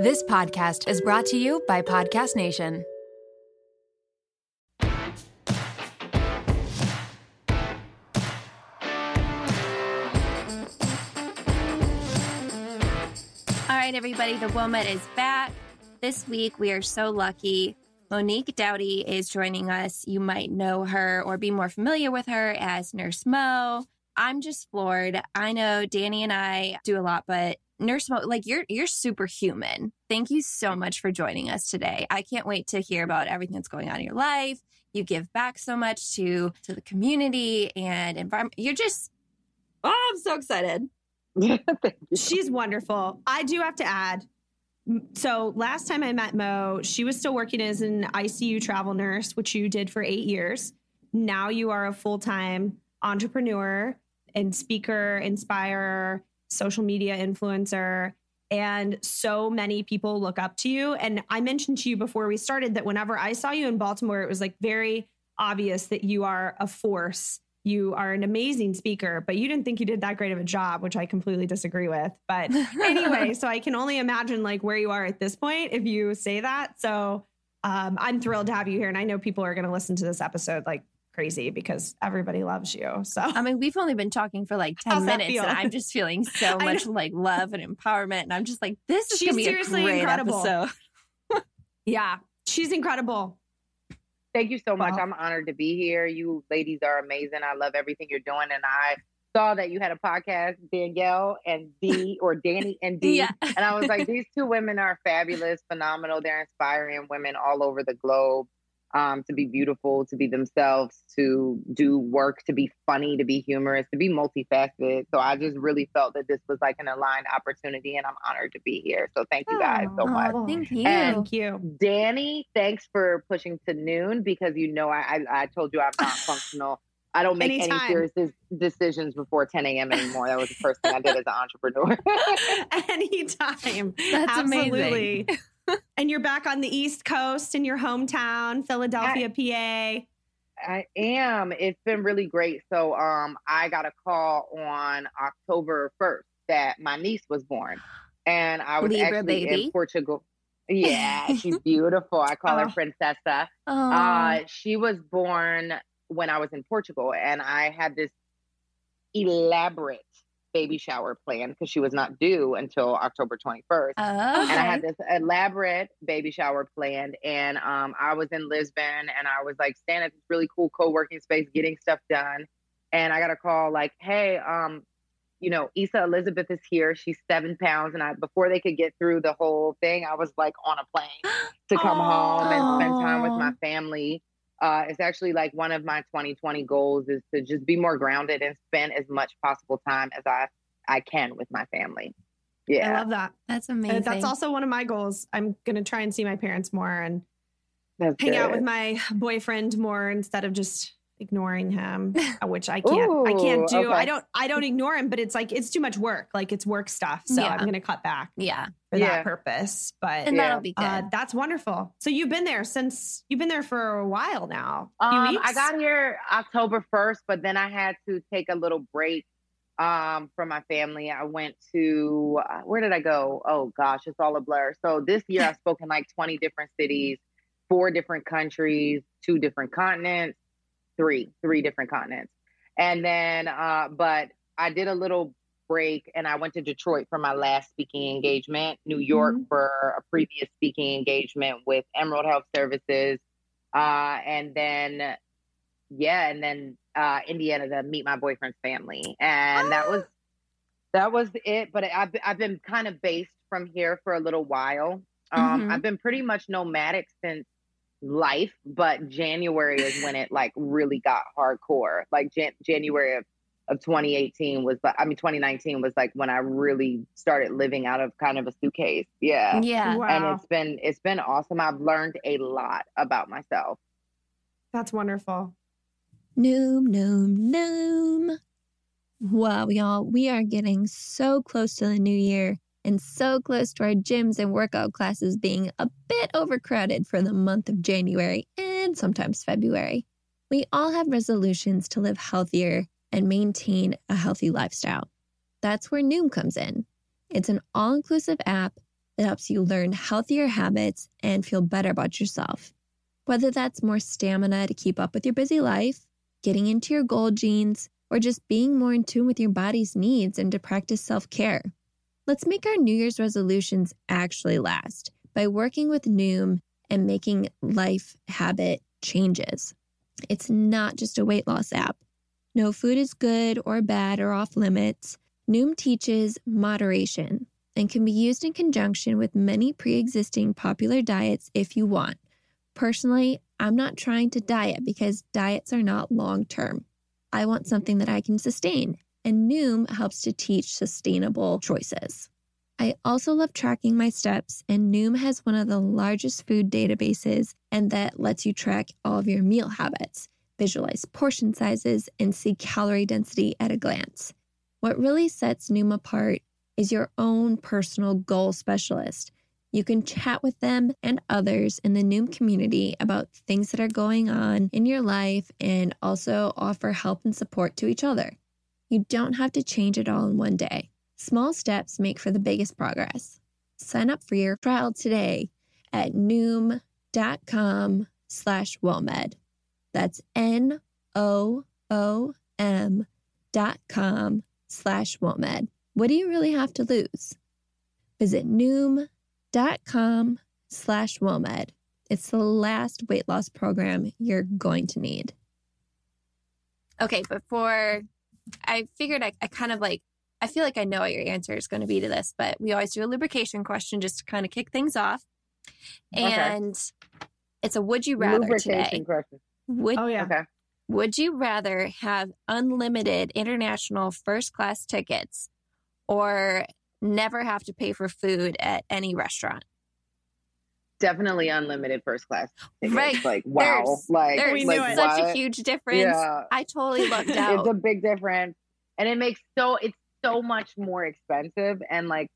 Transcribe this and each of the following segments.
This podcast is brought to you by Podcast Nation. All right, everybody, the WOMED is back. This week, we are so lucky. Monique Doughty is joining us. You might know her or be more familiar with her as Nurse Mo. I'm just floored. I know Dani and I do a lot, but Nurse Mo, like you're you're superhuman. Thank you so much for joining us today. I can't wait to hear about everything that's going on in your life. You give back so much to to the community and environment. You're just oh, I'm so excited. She's wonderful. I do have to add. So last time I met Mo, she was still working as an ICU travel nurse, which you did for eight years. Now you are a full time entrepreneur and speaker, inspirer, social media influencer. And so many people look up to you. And I mentioned to you before we started that whenever I saw you in Baltimore, it was like very obvious that you are a force you are an amazing speaker, but you didn't think you did that great of a job, which I completely disagree with. But anyway, so I can only imagine like where you are at this point if you say that. So um, I'm thrilled to have you here. And I know people are going to listen to this episode like crazy because everybody loves you. So I mean, we've only been talking for like 10 minutes and I'm just feeling so much like love and empowerment. And I'm just like, this is She's gonna be seriously a great incredible. episode. yeah, she's incredible. Thank you so much. Wow. I'm honored to be here. You ladies are amazing. I love everything you're doing. And I saw that you had a podcast, Danielle and D or Dani and D. Yeah. And I was like, these two women are fabulous, phenomenal. They're inspiring women all over the globe um, to be beautiful, to be themselves, to do work, to be funny, to be humorous, to be multifaceted. So I just really felt that this was like an aligned opportunity and I'm honored to be here. So thank you guys so much. Oh, thank you. And- Thank you. Dani, thanks for pushing to noon because you know I I, I told you I'm not functional. I don't make Anytime. any serious des- decisions before 10 a.m. anymore. That was the first thing I did as an entrepreneur. Anytime. That's Absolutely. And you're back on the East Coast in your hometown, Philadelphia, PA. I am. It's been really great. So um I got a call on October 1st that my niece was born. And I was Libra actually baby? in Portugal. Yeah, she's beautiful. I call Oh. her Princessa. Oh, Uh, she was born when I was in Portugal, and I had this elaborate baby shower plan because she was not due until October 21st. oh, And I had this elaborate baby shower planned, and um, I was in Lisbon, and I was like staying at this really cool co-working space, getting stuff done. And I got a call like, "Hey, um, you know, Issa Elizabeth is here. She's seven pounds." And I, before they could get through the whole thing, I was like on a plane to come home and spend time with my family. Uh, it's actually like one of my 2020 goals is to just be more grounded and spend as much possible time as I I can with my family. Yeah, I love that. That's amazing. That's also one of my goals. I'm going to try and see my parents more and that's hang out with my boyfriend more instead of just ignoring him, uh, which I can't. I can't Ooh, do. I don't. I don't ignore him, but it's like it's too much work. Like it's work stuff. So Yeah. I'm going to cut back yeah, for Yeah. that purpose. But and that'll be good. uh, that's wonderful. So you've been there since you've been there for a while now. A few Um, weeks? I got here October 1st, but then I had to take a little break um, from my family. I went to, uh, where did I go? Oh gosh, it's all a blur. So this year I've spoken like 20 different cities, four different countries, two different continents, three, three different continents. And then, uh, but I did a little break and I went to Detroit for my last speaking engagement, New York Mhm. for a previous speaking engagement with Emerald Health Services. Uh, and then, yeah, and then uh, Indiana to meet my boyfriend's family. And that was, that was it. But I've, I've been kind of based from here for a little while. Um, Mhm. I've been pretty much nomadic since life, but January is when it like really got hardcore. Like Jan- January of, of 2018 was, like I mean, 2019 was like when I really started living out of kind of a suitcase. Yeah. yeah. Wow, And it's been, it's been awesome. I've learned a lot about myself. that's wonderful. Noom, noom, noom. Wow, y'all, we are getting so close to the new year and so close to our gyms and workout classes being a bit overcrowded for the month of January and sometimes February. We all have resolutions to live healthier and maintain a healthy lifestyle. That's where Noom comes in. It's an all inclusive app that helps you learn healthier habits and feel better about yourself. Whether that's more stamina to keep up with your busy life, getting into your goal jeans, or just being more in tune with your body's needs and to practice self care. Let's make our New Year's resolutions actually last by working with Noom and making life habit changes. It's not just a weight loss app. No food is good or bad or off limits. Noom teaches moderation and can be used in conjunction with many pre existing popular diets if you want. Personally, I'm not trying to diet because diets are not long term. I want something that I can sustain, and Noom helps to teach sustainable choices. I also love tracking my steps, and Noom has one of the largest food databases, and that lets you track all of your meal habits, visualize portion sizes, and see calorie density at a glance. What really sets Noom apart is your own personal goal specialist. You can chat with them and others in the Noom community about things that are going on in your life and also offer help and support to each other. You don't have to change it all in one day. Small steps make for the biggest progress. Sign up for your trial today at noom.com slash WOMED. That's N O O M dot com slash WOMED. What do you really have to lose? Visit noom.com slash WOMED. It's the last weight loss program you're going to need. Okay, before I figured I, I kind of like, I feel like I know what your answer is going to be to this, but we always do a lubrication question just to kind of kick things off. Okay. And it's a would you rather Lubrication today. question. Would Oh yeah. Okay. Would you rather have unlimited international first class tickets or never have to pay for food at any restaurant? Definitely unlimited first class. tickets. Right. Like wow. There's- like There's We like knew it. such a huge difference. Yeah. I totally lucked out. it's a big difference and it makes so it's so much more expensive and like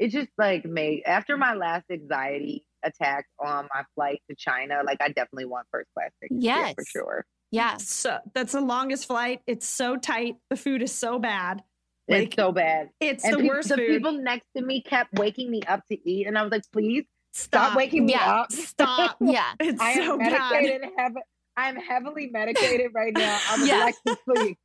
it just like made after my last anxiety attack on my flight to china like i definitely want first class tickets yeah, for sure yes. So that's the longest flight. It's so tight. The food is so bad. Like, it's so bad It's and the peop- worst the food. people next to me kept waking me up to eat and i was like please stop, waking me Yeah. up Stop. Yeah. It's i so am bad. medicated i'm heavily medicated right now i'm Yeah. like to sleep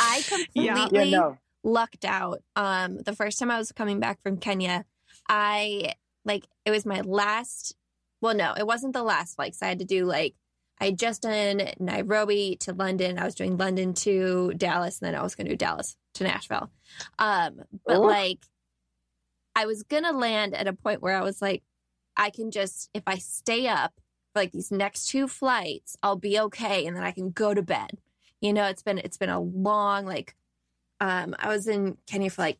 I completely yeah no lucked out. Um, the first time I was coming back from Kenya, I like it was my last. Well, no, it wasn't the last flight. So I had to do like I had just done Nairobi to London. I was doing London to Dallas, and then I was going to do Dallas to Nashville. Um, but Oof. like I was gonna land at a point where I was like, I can just if I stay up for like these next two flights, I'll be okay, and then I can go to bed. You know, it's been it's been a long like um, I was in Kenya for like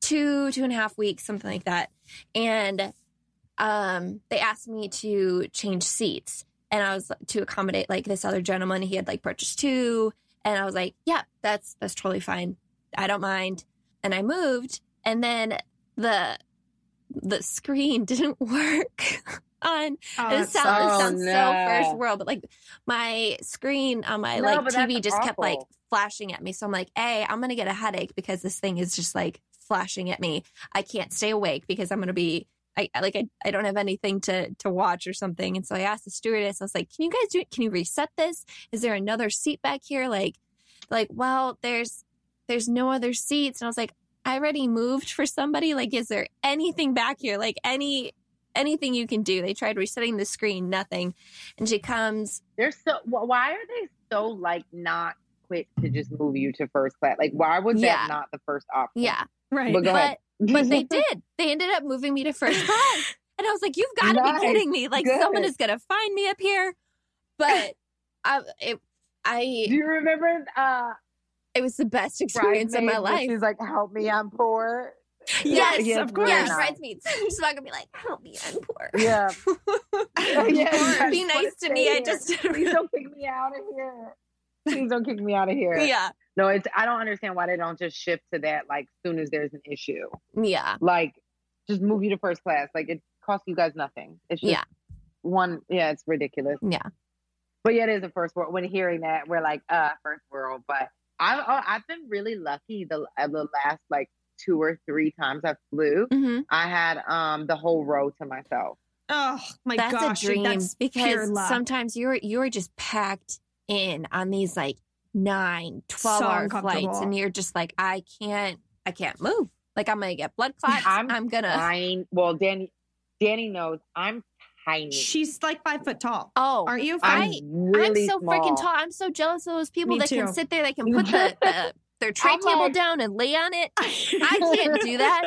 two, two and a half weeks, something like that. And um, they asked me to change seats. And I was to accommodate like this other gentleman. He had like purchased two. And I was like, yeah, that's that's totally fine. I don't mind. And I moved. And then the the screen didn't work on Oh, it that sounds, sucks. it Oh, sounds so no. first world, but like my screen on my No, like TV that's just kept like flashing at me. So I'm like, hey, I'm gonna get a headache because this thing is just like flashing at me. I can't stay awake because I'm gonna be I I- like I, I don't have anything to to watch or something. And so I asked the stewardess, I was like, Can you guys do it? Can you reset this? Is there another seat back here? Like like, well, there's there's no other seats. And I was like, I already moved for somebody. Like, is there anything back here? Like any anything you can do. They tried resetting the screen, nothing. And she comes, They're so. Why are they so like not quick to just move you to first class? Like, why was Yeah. that not the first option? yeah. Right. But go ahead. But but they did. They ended up moving me to first class. And I was like, you've got to Nice. be kidding me. Like Good. someone is gonna find me up here. But I it I Do you remember? uh it was the best experience of my life. She's like, "Help me, I'm poor." Yes, Yeah, of course. Yeah, very nice. bridesmaids. She's not gonna be like, help me, I'm poor. Yeah. yeah you Be guys nice to stay me. I just Please don't kick me out of here. Please don't kick me out of here. Yeah. No, it's. I don't understand why they don't just shift to that like soon as there's an issue. Yeah. Like, just move you to first class. Like it costs you guys nothing. It's just Yeah. one. Yeah, it's ridiculous. Yeah. But yeah, it is a first world. When hearing that, we're like, uh, first world. But I, I I've been really lucky the uh, the last like two or three times I flew, Mhm. I had um the whole row to myself. Oh my that's gosh, a dream that's pure because luck. sometimes you're you're just packed in on these like nine 12 So hour flights and you're just like i can't i can't move like i'm gonna get blood clots i'm, I'm gonna Tiny. Well, Dani, Dani knows I'm tiny. She's like five foot tall. oh Aren't you? I'm I- really i'm so small. freaking tall i'm so jealous of those people Me that can sit there they can put the, the their tray I'm table like- down and lay on it i can't do that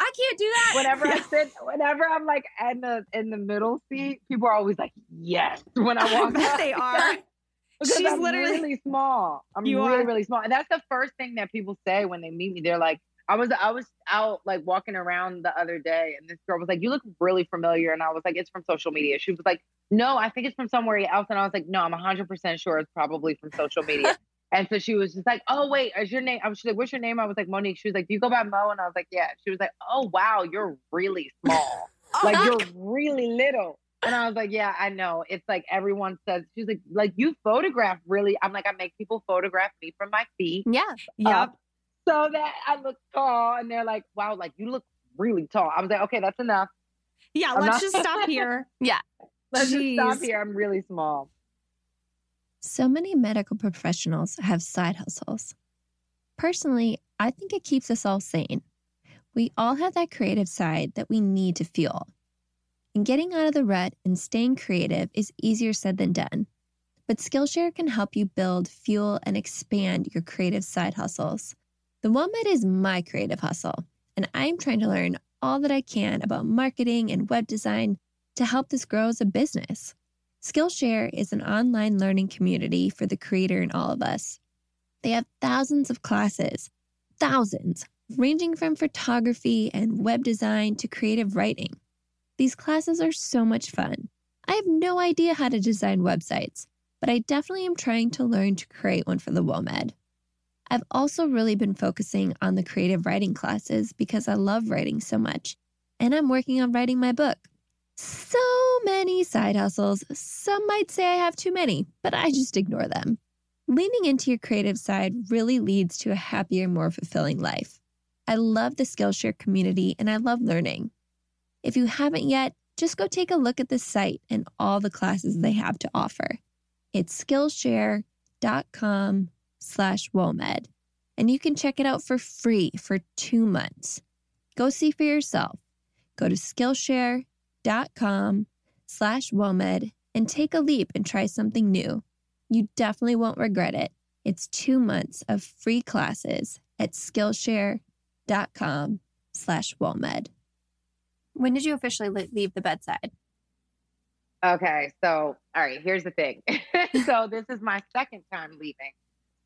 i can't do that Whenever I sit, whenever I'm like in the in the middle seat, people are always like, "Yes." When I I walk bet out. they are. Because She's I'm literally- really small. I'm You really, are. really small. And that's the first thing that people say when they meet me. They're like, I was I was out like walking around the other day and this girl was like, You look really familiar. And I was like, It's from social media. She was like, No, I think it's from somewhere else. And I was like, No, I'm hundred percent sure it's probably from social media. and so she was just like, Oh, wait, is your name? I was like, What's your name? I was like, Monique. She was like, Do you go by Mo? And I was like, Yeah. She was like, Oh wow, you're really small. Oh, like you're really little. And I was like, yeah, I know. It's like everyone says, she's like, like you photograph really. I'm like, I make people photograph me from my feet yeah um, Yep. Up so that I look tall. And they're like, wow, like you look really tall. I was like, okay, that's enough. Yeah, I'm let's not- just stop here. Yeah. Let's just stop here. I'm really small. So many medical professionals have side hustles. Personally, I think it keeps us all sane. We all have that creative side that we need to fuel. And getting out of the rut and staying creative is easier said than done. But Skillshare can help you build, fuel, and expand your creative side hustles. The WOMED is my creative hustle, and I'm trying to learn all that I can about marketing and web design to help this grow as a business. Skillshare is an online learning community for the creator in all of us. They have thousands of classes, thousands, ranging from photography and web design to creative writing. These classes are so much fun. I have no idea how to design websites, but I definitely am trying to learn to create one for the WOMED. I've also really been focusing on the creative writing classes because I love writing so much, and I'm working on writing my book. So many side hustles. Some might say I have too many, but I just ignore them. Leaning into your creative side really leads to a happier, more fulfilling life. I love the Skillshare community and I love learning. If you haven't yet, just go take a look at the site and all the classes they have to offer. It's skillshare.com slash WOMED, and you can check it out for free for two months. Go see for yourself. Go to Skillshare dot com slash WOMED and take a leap and try something new. You definitely won't regret it. It's two months of free classes at Skillshare.com slash WOMED. when did you officially leave the bedside Okay, so all right, here's the thing. so this is my second time leaving.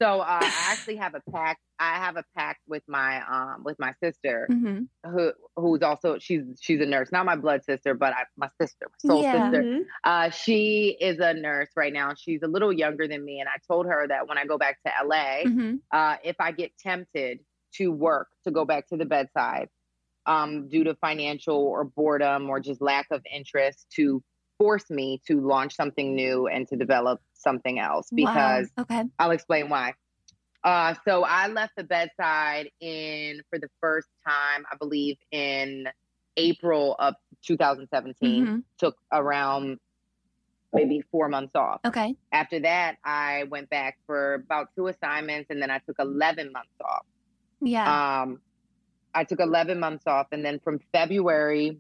So uh, I actually have a pact. I have a pact with my um with my sister mm-hmm. who who's also she's she's a nurse, not my blood sister, but I, my sister, my soul Yeah. sister. Mhm. Uh, she is a nurse right now. She's a little younger than me, and I told her that when I go back to LA, Mm-hmm. uh, if I get tempted to work to go back to the bedside, um, due to financial or boredom or just lack of interest, to force me to launch something new and to develop something else because okay I'll explain why. Uh, so I left the bedside in for the first time, I believe, in April of 2017. Mhm. Took around maybe four months off. okay After that, I went back for about two assignments, and then I took 11 months off. yeah Um, I took 11 months off, and then from February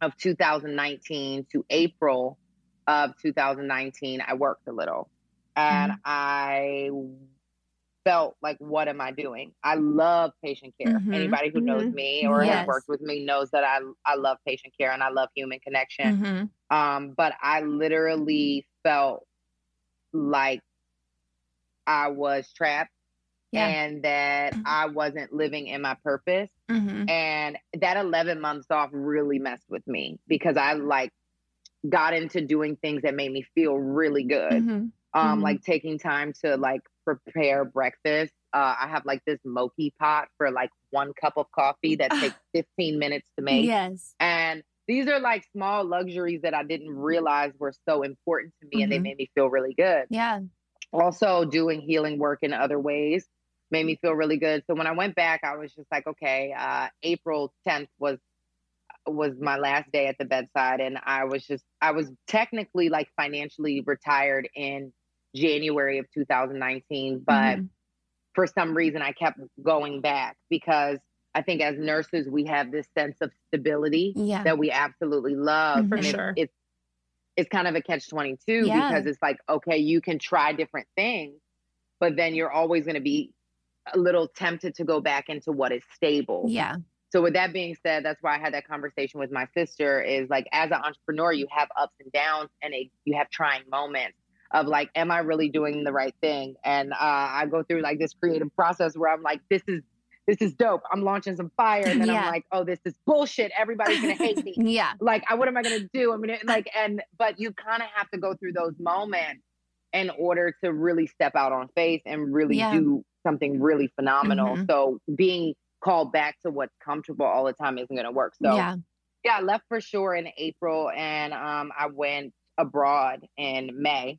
of 2019 to April of 2019, I worked a little, and I felt like, what am I doing? I love patient care. Mhm. Anybody who knows Mhm. me or Yes. has worked with me knows that I I love patient care and I love human connection. mm-hmm. Um, but I literally felt like I was trapped Yeah. and that Mhm. I wasn't living in my purpose. Mm-hmm. And that 11 months off really messed with me because I like got into doing things that made me feel really good. Mm-hmm. Um, Mhm. like taking time to like prepare breakfast. Uh, I have like this moka pot for like one cup of coffee that takes 15 minutes to make. yes And these are like small luxuries that I didn't realize were so important to me and they Mhm. made me feel really good. yeah Also, doing healing work in other ways. Made me feel really good. So when I went back, I was just like, okay, uh, April 10th was was my last day at the bedside and I was just I was technically like financially retired in January of 2019, but mm-hmm. for some reason I kept going back because I think as nurses we have this sense of stability yeah. that we absolutely love. For sure. It's, it's kind of a catch 22 yeah. because it's like okay, you can try different things, but then you're always going to be a little tempted to go back into what is stable. Yeah. So with that being said, that's why I had that conversation with my sister is like as an entrepreneur, you have ups and downs and a, you have trying moments of like, am I really doing the right thing? And uh, I go through like this creative process where I'm like, this is this is dope. I'm launching some fire, and then yeah. I'm like, oh, this is bullshit. Everybody's gonna hate me. yeah. Like, I, what am I gonna do? I'm gonna like, and but you kind of have to go through those moments in order to really step out on faith and really yeah. do something really phenomenal. Mm-hmm. So being called back to what's comfortable all the time isn't gonna work. So yeah, yeah, I left for sure in April, and um, I went abroad in May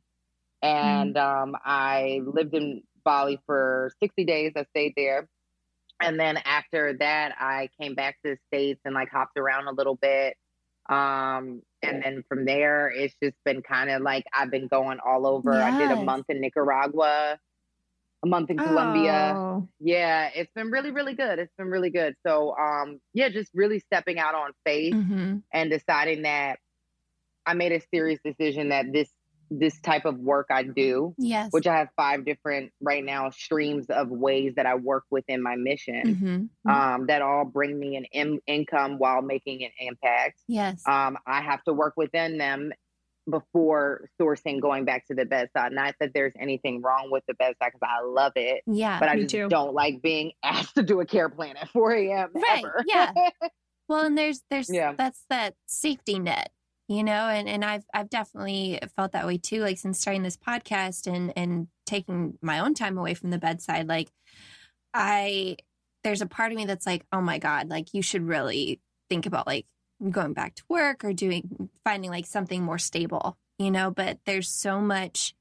and mm. um, I lived in Bali for 60 days. I stayed there. And then after that, I came back to the States and like hopped around a little bit. Um, and then from there, it's just been kind of like I've been going all over. Yes. I did a month in Nicaragua, a month in Colombia. Oh. Yeah, it's been really, really good. It's been really good. So, um, yeah, just really stepping out on faith mm-hmm. and deciding that I made a serious decision that this this type of work I do. Yes. Which I have five different right now streams of ways that I work within my mission. Mm-hmm. mm-hmm. Um, that all bring me an in- income while making an impact. Yes. Um, I have to work within them before sourcing going back to the bedside. Not that there's anything wrong with the bedside because I love it. Yeah. But I just too. don't like being asked to do a care plan at 4 a.m. Right. Ever. Yeah. well, and there's there's yeah. that's that safety net you know and and I've I've definitely felt that way too like since starting this podcast and and taking my own time away from the bedside like I there's a part of me that's like oh my god like you should really think about like going back to work or doing finding like something more stable you know but there's so much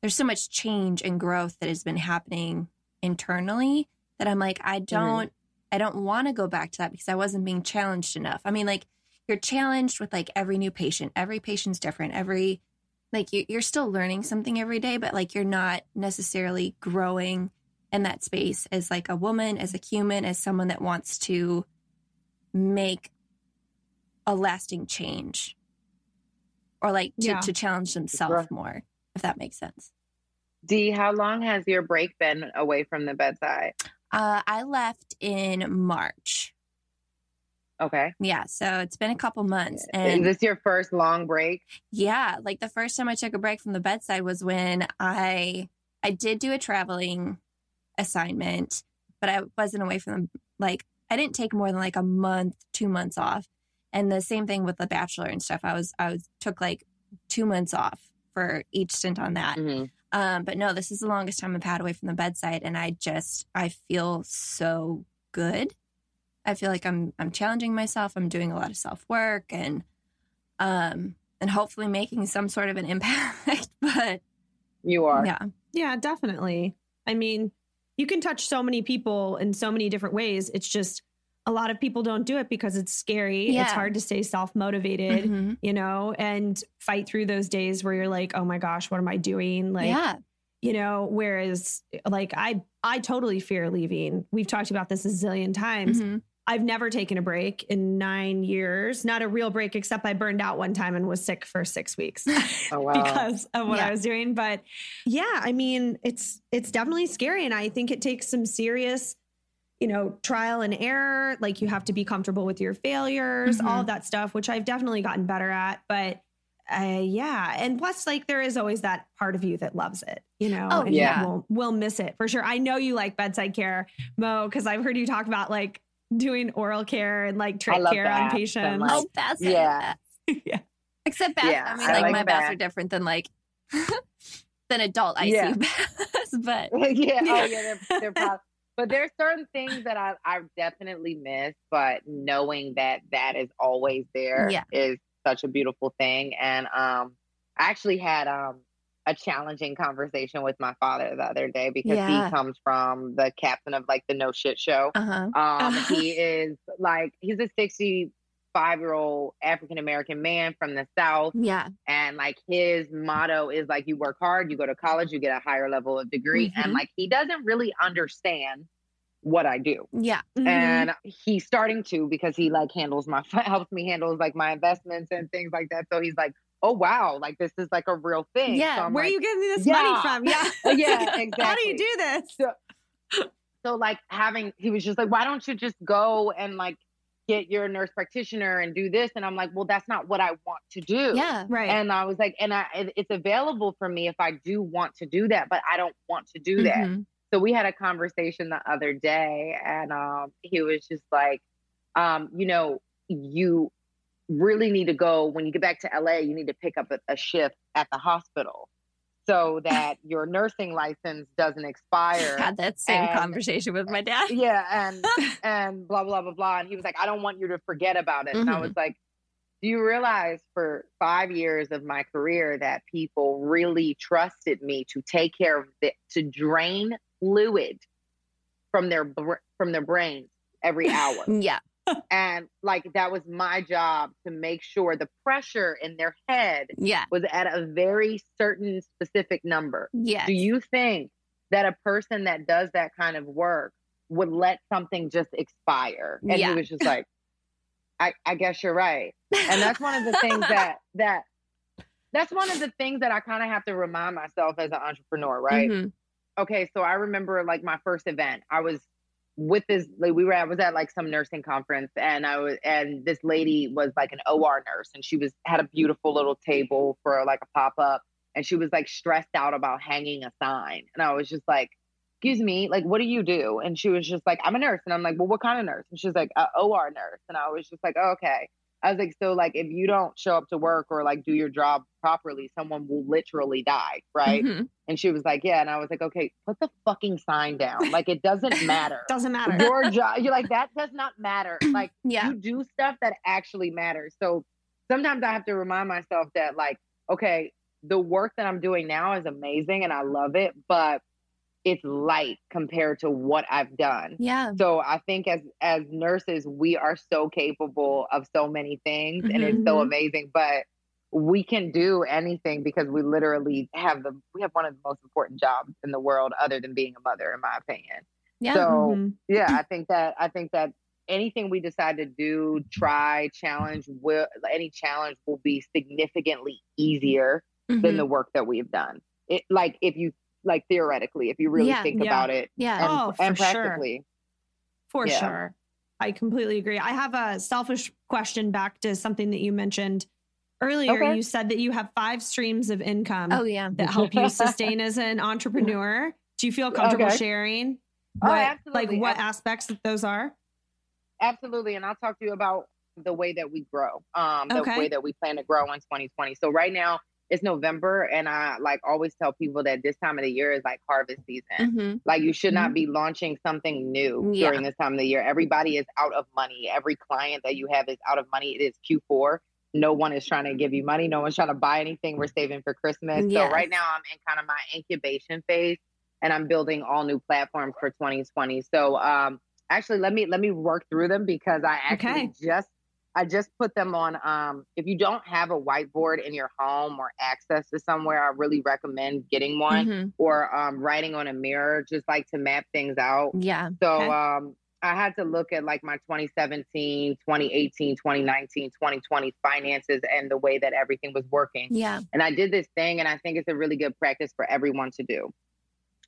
there's so much change and growth that has been happening internally that I'm like I mm-hmm. don't mm-hmm. I don't want to go back to that because I wasn't being challenged enough I mean like you're challenged with like every new patient. Every patient's different. Every like you, you're still learning something every day, but like you're not necessarily growing in that space as like a woman, as a human, as someone that wants to make a lasting change or like to, yeah. to challenge themselves more, if that makes sense. D, how long has your break been away from the bedside? Uh, I left in March. Okay. Yeah. So it's been a couple months. And is this your first long break? Yeah. Like the first time I took a break from the bedside was when I I did do a traveling assignment, but I wasn't away from them. Like I didn't take more than like a month, two months off. And the same thing with the bachelor and stuff. I was I was took like two months off for each stint on that. Mm-hmm. Um, but no, this is the longest time I've had away from the bedside, and I just I feel so good. I feel like I'm I'm challenging myself. I'm doing a lot of self work and um and hopefully making some sort of an impact. but you are. Yeah. Yeah, definitely. I mean, you can touch so many people in so many different ways. It's just a lot of people don't do it because it's scary. Yeah. It's hard to stay self motivated, mm-hmm. you know, and fight through those days where you're like, oh my gosh, what am I doing? Like, yeah. you know, whereas like I, I totally fear leaving. We've talked about this a zillion times. Mm-hmm. I've never taken a break in nine years. Not a real break, except I burned out one time and was sick for six weeks oh, wow. because of what yeah. I was doing. But yeah, I mean, it's it's definitely scary, and I think it takes some serious, you know, trial and error. Like you have to be comfortable with your failures, mm-hmm. all of that stuff, which I've definitely gotten better at. But uh, yeah, and plus, like there is always that part of you that loves it, you know. Oh and yeah, we'll, we'll miss it for sure. I know you like bedside care, Mo, because I've heard you talk about like doing oral care and like trach care on patients. Like, oh, baths. Yeah. yeah. Except baths. Yeah, I mean, I like, like, my baths are different than like than adult ICU yeah. baths, but yeah, oh yeah, they're, they're probably, but there's certain things that I I definitely miss, but knowing that that is always there yeah. is such a beautiful thing. And um, I actually had um a challenging conversation with my father the other day because Yeah. he comes from the captain of like the no shit show. Uh-huh. Um, he is like he's a 65 year old African American man from the South, Yeah. and like his motto is like you work hard, you go to college, you get a higher level of degree, Mhm. and like he doesn't really understand what I do, Yeah. Mhm. and he's starting to because he like handles my helps me handles like my investments and things like that. So he's like, oh wow, like this is like a real thing. Yeah, So Where like, are you getting this yeah. money from? Yeah. Yeah, exactly. How do you do this? so like having he was just like why don't you just go and like get your nurse practitioner and do this and i'm like well that's not what i want to do Yeah. Right. and i was like and i it- it's available for me if i do want to do that but i don't want to do that Mhm. so we had a conversation the other day and um he was just like um you know you really need to go when you get back to la you need to pick up a, a shift at the hospital so that your nursing license doesn't expire Had that same And- conversation with my dad. yeah and and blah blah blah blah and he was like i don't want you to forget about it and i Mhm. was like do you realize for five years of my career that people really trusted me to take care of it to drain fluid from their br- from their brains every hour Yeah. and like that was my job to make sure the pressure in their head Yeah. was at a very certain specific number Yeah. do you think that a person that does that kind of work would let something just expire? And Yeah. he was just like, I, I guess you're right. And that's one of the things that that that's one of the things that I kind of have to remind myself as an entrepreneur, right? Mhm. Okay, so I remember like my first event. I was with this like we were I was at like some nursing conference and I was and this lady was like an OR nurse and she was had a beautiful little table for like a pop-up and she was like stressed out about hanging a sign. And I was just like, excuse me, like, what do you do? And she was just like, I'm a nurse. And I'm like, well, what kind of nurse? And she's like, a OR nurse. And I was just like, oh, okay. I was like, so like, if you don't show up to work or like do your job properly, someone will literally die, right? Mhm. And she was like, yeah. And I was like, okay, put the fucking sign down. Like, it doesn't matter. Doesn't matter. Your job, you're like, that does not matter. Like, Yeah. you do stuff that actually matters. So sometimes I have to remind myself that, like, okay, the work that I'm doing now is amazing and I love it, but it's light compared to what I've done. Yeah. So I think as as nurses, we are so capable of so many things and it's so Mhm. amazing, but we can do anything because we literally have the we have one of the most important jobs in the world other than being a mother in my opinion. Yeah. So Mhm. yeah, I think that I think that anything we decide to do, try, challenge, will any challenge will be significantly easier than Mhm. the work that we've done. It like if you like theoretically, if you really Yeah. think Yeah. about it yeah. and, Oh, for and sure. practically. For Yeah. sure. I completely agree. I have a selfish question back to something that you mentioned earlier. Okay. You said that you have five streams of income Oh yeah. that help you sustain as an entrepreneur. Do you feel comfortable Okay. sharing? Oh, What, absolutely. Like what Ab- aspects that those are? Absolutely. And I'll talk to you about the way that we grow, um, the Okay. way that we plan to grow in 2020. So right now it's November and I like always tell people that this time of the year is like harvest season. Mhm. Like you should not Mhm. be launching something new Yeah. during this time of the year. Everybody is out of money. Every client that you have is out of money. It is Q4. No one is trying to give you money. No one's trying to buy anything. We're saving for Christmas. Yes. So right now I'm in kind of my incubation phase and I'm building all new platforms for 2020. So um actually let me let me work through them because I actually Okay. just I just put them on um if you don't have a whiteboard in your home or access to somewhere, I really recommend getting one Mhm. or um, writing on a mirror, just like to map things out. Yeah. So Okay. um, I had to look at like my 2017, 2018, 2019, 2020 finances and the way that everything was working. Yeah. And I did this thing, and I think it's a really good practice for everyone to do.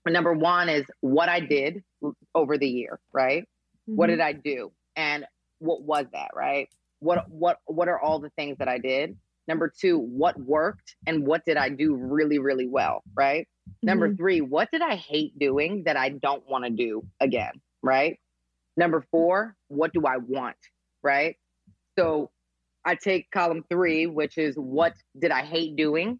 Number one is what I did over the year, right? What Mm-hmm. did I do? And what was that, right? What what what are all the things that I did? Number two, what worked and what did I do really, really well, right? Number Mhm. three, what did I hate doing that I don't want to do again? Right. Number four, what do I want? Right. So I take column three, which is what did I hate doing?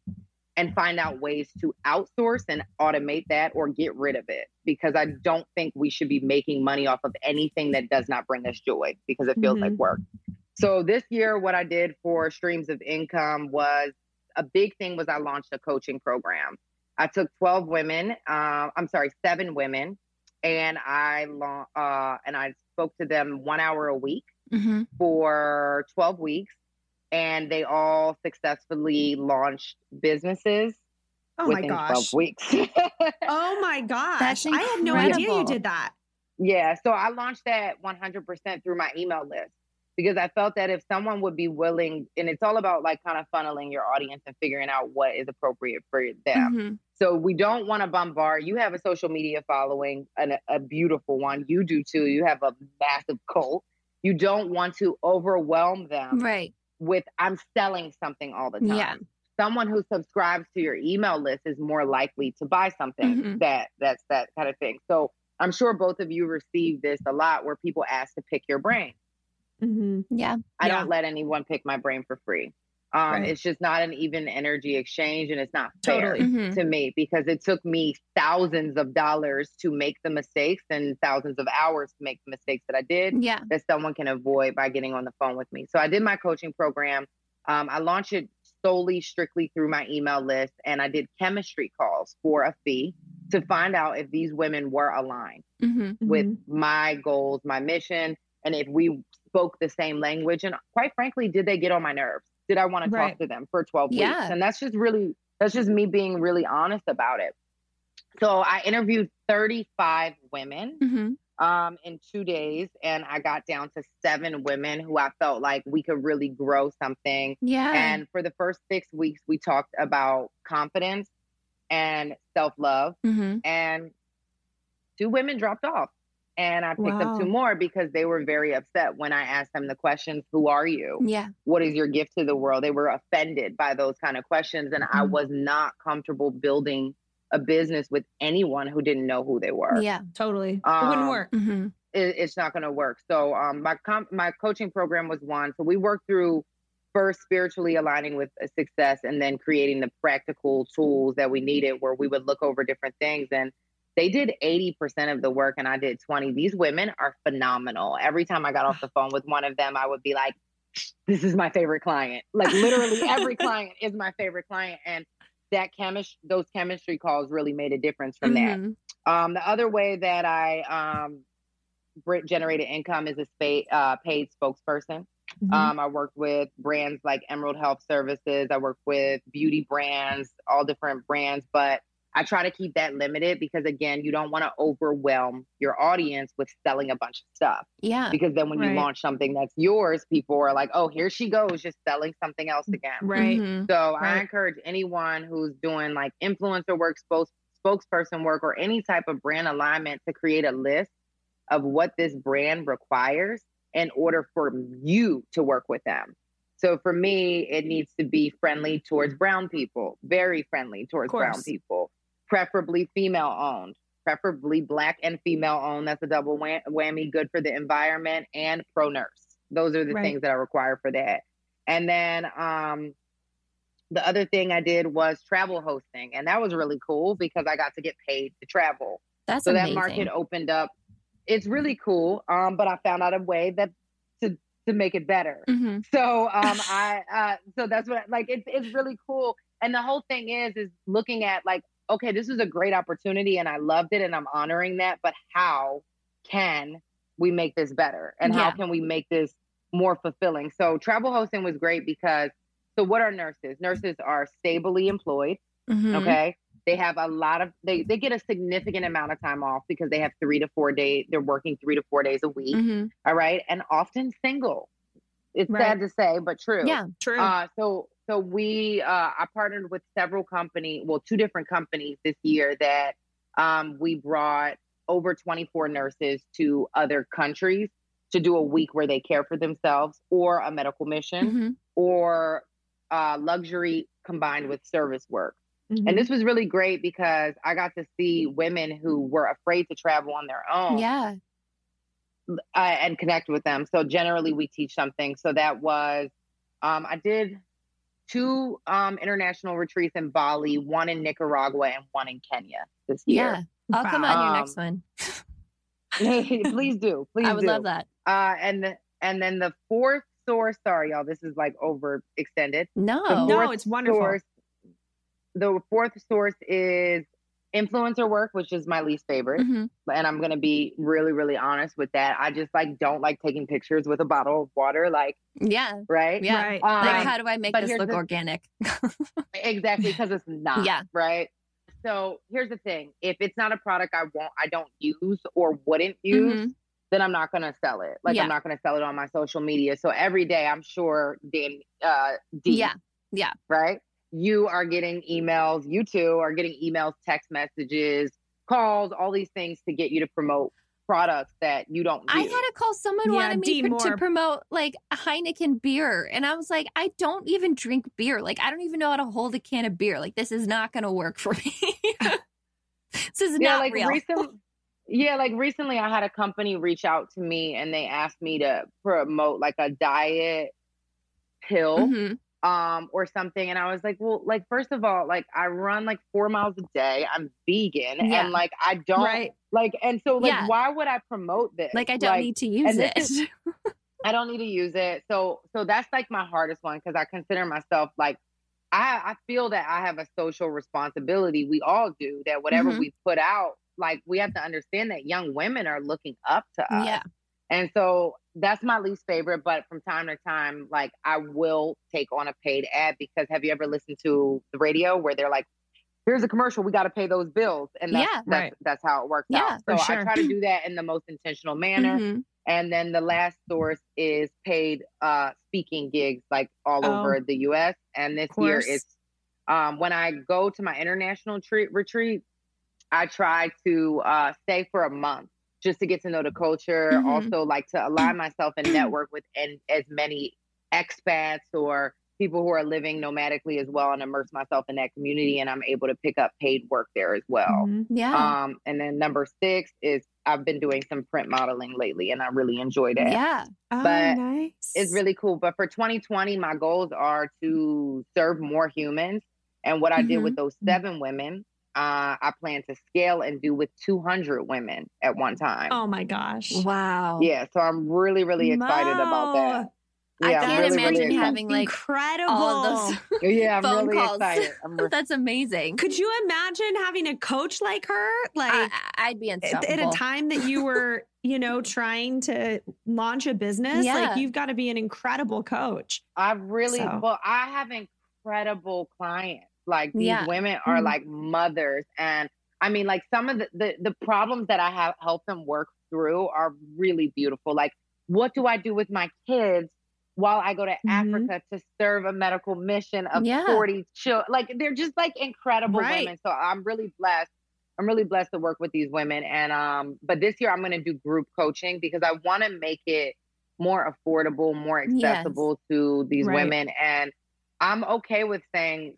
And find out ways to outsource and automate that or get rid of it because I don't think we should be making money off of anything that does not bring us joy because it feels like Mhm. work. So this year, what I did for streams of income was a big thing was I launched a coaching program. I took 12 women, uh, I'm sorry, seven women, and I uh, and I spoke to them one hour a week Mm-hmm. for 12 weeks, and they all successfully launched businesses Oh my within gosh. 12 weeks. Oh my gosh. That's I had no idea you did that. Yeah, so I launched that 100% through my email list because I felt that if someone would be willing, and it's all about like kind of funneling your audience and figuring out what is appropriate for them. Mm-hmm. So we don't want to bombard. You have a social media following, and a, beautiful one. You do too. You have a massive cult. You don't want to overwhelm them Right. with I'm selling something all the time. Yeah. Someone who subscribes to your email list is more likely to buy something Mhm. that that's that kind of thing. So I'm sure both of you receive this a lot where people ask to pick your brain. Mm-hmm. Yeah. I Yeah. don't let anyone pick my brain for free. Um, Right. It's just not an even energy exchange, and it's not fair Totally. Mhm. to me because it took me thousands of dollars to make the mistakes and thousands of hours to make the mistakes that I did Yeah. that someone can avoid by getting on the phone with me. So I did my coaching program. Um, I launched it solely, strictly through my email list, and I did chemistry calls for a fee to find out if these women were aligned Mm-hmm. with Mm-hmm. my goals, my mission, and if we spoke the same language. And quite frankly, did they get on my nerves? Did I want to Right. talk to them for 12 Yeah. weeks? And that's just really, that's just me being really honest about it. So I interviewed 35 women Mm-hmm. um, in two days, and I got down to seven women who I felt like we could really grow something. Yeah. And for the first six weeks, we talked about confidence and self love mm-hmm. and two women dropped off and i picked up two more because they were very upset when i asked them the questions who are you Yeah. what is your gift to the world they were offended by those kind of questions and i Mhm. was not comfortable building a business with anyone who didn't know who they were Yeah. Totally. it wouldn't Um, work. Mm-hmm. it, it's not going to work. So um, my com- my coaching program was one. So we worked through first spiritually aligning with a success, and then creating the practical tools that we needed, where we would look over different things. And they did eighty percent of the work, and I did twenty. These women are phenomenal. Every time I got off the phone with one of them, I would be like, "This is my favorite client." Like literally, every client is my favorite client, and that chemistry, those chemistry calls really made a difference from that. Mhm. Um, the other way that I um, generated income is a spa- uh, paid spokesperson. Mhm. Um, I worked with brands like Emerald Health Services. I worked with beauty brands, all different brands, but I try to keep that limited because, again, you don't want to overwhelm your audience with selling a bunch of stuff. Yeah. Because then when you launch something that's yours, people are like, oh, here she goes, just selling something else again. right. Mhm. So I encourage anyone who's doing like influencer work, spokes, spokesperson work, or any type of brand alignment to create a list of what this brand requires in order for you to work with them. So for me, it needs to be friendly towards brown people, very friendly towards brown people, preferably female owned, preferably black and female owned. That's a double wham- whammy, good for the environment and pro nurse. Those are the Right. things that I require for that. And then um, the other thing I did was travel hosting, and that was really cool because I got to get paid to travel. That's So amazing. that market opened up. It's really cool, um, but I found out a way that to to make it better. hmm So um, I uh, so that's what like it's it's really cool. And the whole thing is is looking at like okay, this is a great opportunity, and I loved it, and I'm honoring that. But how can we make this better, and how can we make this more fulfilling? So travel hosting was great because so what are nurses? Nurses are stably employed. hmm Okay. They have a lot of they they get a significant amount of time off because they have three to four days. They're working three to four days a week. hmm All right, and often single. It's Right. sad to say, but true. Yeah. True. Uh, so so we uh, I partnered with several company, well, two different companies this year that um, we brought over 24 nurses to other countries to do a week where they care for themselves or a medical mission hmm or uh, luxury combined with service work. Mhm. And this was really great because I got to see women who were afraid to travel on their own Yeah. uh, and connect with them. So generally, we teach something. So that was, um, I did two um, international retreats in Bali, one in Nicaragua, and one in Kenya this year. Yeah. I'll come Wow. on your Um, next one. please do, please I would do. love that. Uh, and the, and then the fourth source, sorry, y'all, this is like overextended. No. No, it's wonderful. Source, the fourth source is influencer work, which is my least favorite. Mhm. And I'm gonna be really, really honest with that. I just like don't like taking pictures with a bottle of water, like Yeah. right. Yeah. Right. Um, Like, how do I make this look the- organic? Exactly, because it's not. Yeah. Right. So here's the thing: if it's not a product I won't, I don't use or wouldn't use, Mhm. then I'm not gonna sell it. Like Yeah. I'm not gonna sell it on my social media. So every day, I'm sure Dan, uh, D, Yeah. Yeah. right? You are getting emails. You two are getting emails, text messages, calls, all these things to get you to promote products that you don't. I use. had a call. Someone Yeah, wanted me D, pr- to promote like a Heineken beer, and I was like, I don't even drink beer. Like, I don't even know how to hold a can of beer. Like, this is not going to work for me. this is yeah, not like real. recently. Yeah, like recently, I had a company reach out to me and they asked me to promote like a diet pill. Mhm. Um or something and i was like well like first of all like i run like four miles a day i'm vegan Yeah. and like i don't Right. like and so like Yeah. why would i promote this Like, I don't need to use it. is- i don't need to use it so so that's like my hardest one because i consider myself like i i feel that i have a social responsibility we all do that whatever Mhm. we put out like we have to understand that young women are looking up to us yeah. And so that's my least favorite. But from time to time, like I will take on a paid ad because have you ever listened to the radio where they're like, here's a commercial, we got to pay those bills. And that's, Yeah. that's, Right. that's how it works Yeah, out. So sure. I try to do that in the most intentional manner. Mhm. And then the last source is paid uh, speaking gigs like all Oh. over the US. And this year it's um, when I go to my international treat retreat, I try to uh, stay for a month just to get to know the culture. Mhm. Also, like to align myself and network with and as many expats or people who are living nomadically as well, and immerse myself in that community. And I'm able to pick up paid work there as well. Mhm. Yeah. Um, and then number six is I've been doing some print modeling lately, and I really enjoy that. yeah. Oh, But nice. It's really cool. But for 2020, my goals are to serve more humans. And what I did with those seven women, uh, I plan to scale and do with 200 women at one time. Oh my gosh. Wow. Yeah, so I'm really, really excited about that. I Yeah, I'm can't really, imagine really having like incredible. all of those Yeah, I'm phone really calls. excited. I'm re- That's amazing. Could you imagine having a coach like her? Like I, I'd be at, unstoppable. at a time that you were, you know, trying to launch a business, Yeah. like you've got to be an incredible coach. I've really, So- well, I have incredible clients. Like these Yeah. women are Mhm. like mothers, and I mean, like some of the, the the problems that I have helped them work through are really beautiful. Like, what do I do with my kids while I go to Mhm. Africa to serve a medical mission of Yeah. forty children? Like, they're just like incredible Right. women. So I'm really blessed. I'm really blessed to work with these women, and um, but this year I'm going to do group coaching because I want to make it more affordable, more Yes. accessible to these Right. women. And I'm okay with saying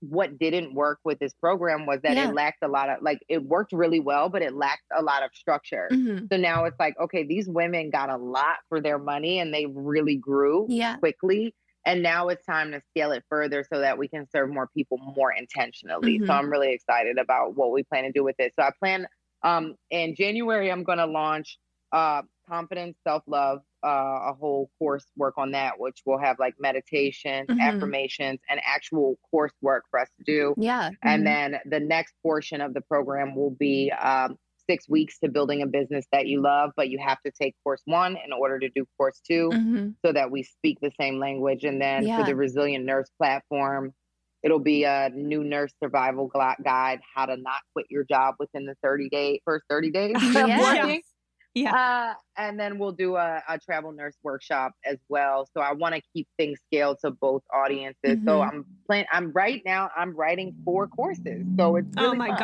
what didn't work with this program was that Yeah. it lacked a lot of like it worked really well, but it lacked a lot of structure. Mhm. So now it's like, okay, these women got a lot for their money and they really grew Yeah. quickly. And now it's time to scale it further so that we can serve more people more intentionally. Mhm. So I'm really excited about what we plan to do with this. So I plan um in January I'm gonna launch uh confidence, self-love, uh, a whole course work on that, which will have like meditation, Mhm. affirmations, and actual coursework for us to do. Yeah. And then the next portion of the program will be um, six weeks to building a business that you love, but you have to take course one in order to do course 2 Mhm. so that we speak the same language. And then Yeah. for the Resilient Nurse platform, it'll be a new nurse survival guide, how to not quit your job within the 30 day first 30 days of working. Yeah. Uh, and then we'll do a, a travel nurse workshop as well. So I want to keep things scaled to both audiences. So Mhm. I'm playing. I'm right now. I'm writing four courses. So it's oh my fun.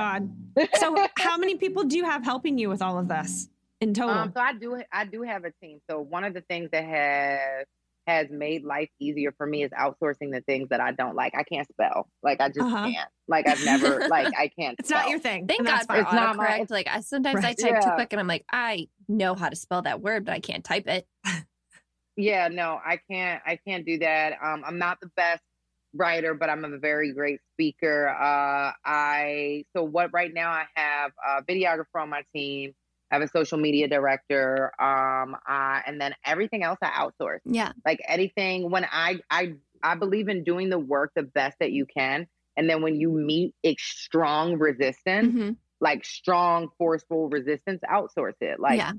God. So how many people do you have helping you with all of this in total? Um, so I do. I do have a team. So one of the things that has has made life easier for me is outsourcing the things that I don't like. I can't spell. Like I just Uh-huh. can't. Like I've never. like I can't. it's not your thing. Thank God for. It's not my- Like I sometimes I Right. type too quick and I'm like, I know how to spell that word, but I can't type it. Yeah, no, I can't. I can't do that. Um, I'm not the best writer, but I'm a very great speaker. Uh, I so what right now I have a videographer on my team, I have a social media director. Um, I, and then everything else I outsource. Yeah. Like anything when I I I believe in doing the work the best that you can. And then when you meet a strong resistance, hmm like strong, forceful resistance, outsource it. Like yeah.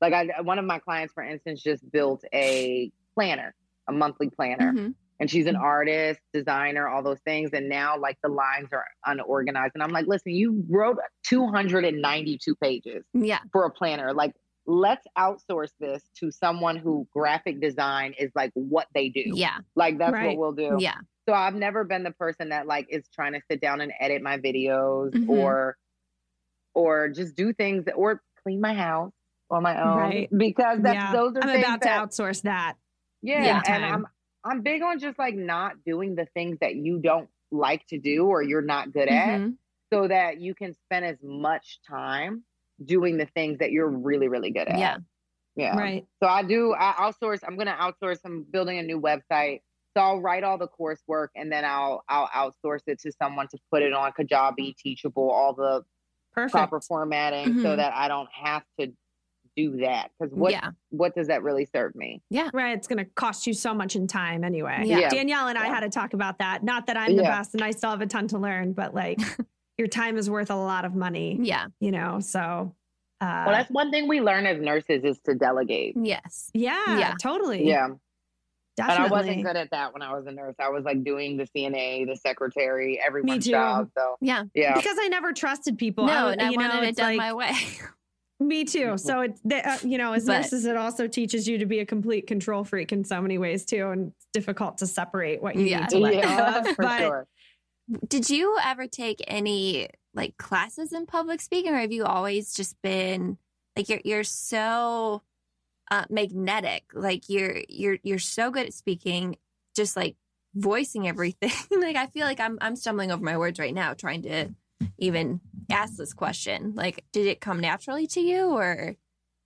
like I one of my clients, for instance, just built a planner, a monthly planner. hmm And she's an artist, designer, all those things. And now like the lines are unorganized. And I'm like, listen, you wrote 292 pages Yeah. for a planner. Like, let's outsource this to someone who graphic design is like what they do. Yeah. Like that's Right. what we'll do. Yeah. So I've never been the person that like is trying to sit down and edit my videos Mhm. or or just do things that, or clean my house on my own Right. because that's yeah. those are I'm about that, to outsource that. yeah, Yeah. and I'm I'm big on just like not doing the things that you don't like to do or you're not good at Mhm. so that you can spend as much time doing the things that you're really really good at. Yeah. Yeah. Right. So I do I outsource I'm going to outsource I'm building a new website. So I'll write all the coursework and then I'll I'll outsource it to someone to put it on Kajabi, Teachable, all the Perfect. proper formatting so Mhm. that I don't have to do that cuz what Yeah. what does that really serve me? Yeah, right. It's going to cost you so much in time anyway. Yeah. Yeah. Danielle and I had to talk about that. Not that I'm the Yeah. best and I still have a ton to learn, but like your time is worth a lot of money, Yeah. you know? So, uh, Well, that's one thing we learn as nurses is to delegate. Yes. yeah, Yeah. totally. Yeah. Definitely. And I wasn't good at that when I was a nurse. I was like doing the CNA, the secretary, everyone's job. So Yeah. yeah. Because I never trusted people. No, I, and I you know, it it's done like, my way. Me too. So it, the- uh, you know, as But- nurses, it also teaches you to be a complete control freak in so many ways too, and it's difficult to separate what you Yeah. need to let yeah, go of. But sure. Did you ever take any like classes in public speaking, or have you always just been like you're you're so uh, magnetic? Like you're you're you're so good at speaking, just like voicing everything. like I feel like I'm I'm stumbling over my words right now, trying to even ask this question. Like, did it come naturally to you, or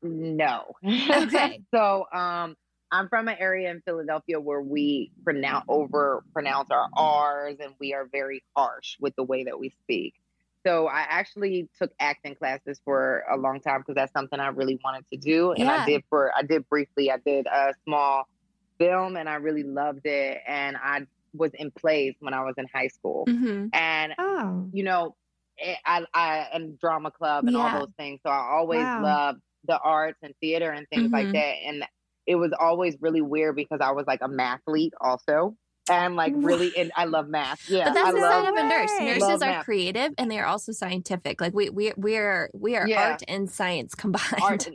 No. Okay. so um I'm from an area in Philadelphia where we pronounce over pronounce our R's and we are very harsh with the way that we speak. So I actually took acting classes for a long time because that's something I really wanted to do. And Yeah. I did for I did briefly. I did a small film and I really loved it. And I was in plays when I was in high school. Mhm. And oh, you know, I, I and drama club and Yeah. all those things. So I always Wow. loved the arts and theater and things like Mhm. that. And it was always really weird because I was like a mathlete also. And like really, and I love math. Yeah, but that's I the love side of a nurse. way. Nurses Love are math. creative and they are also scientific. Like we we we are we are Yeah. art and science combined. art.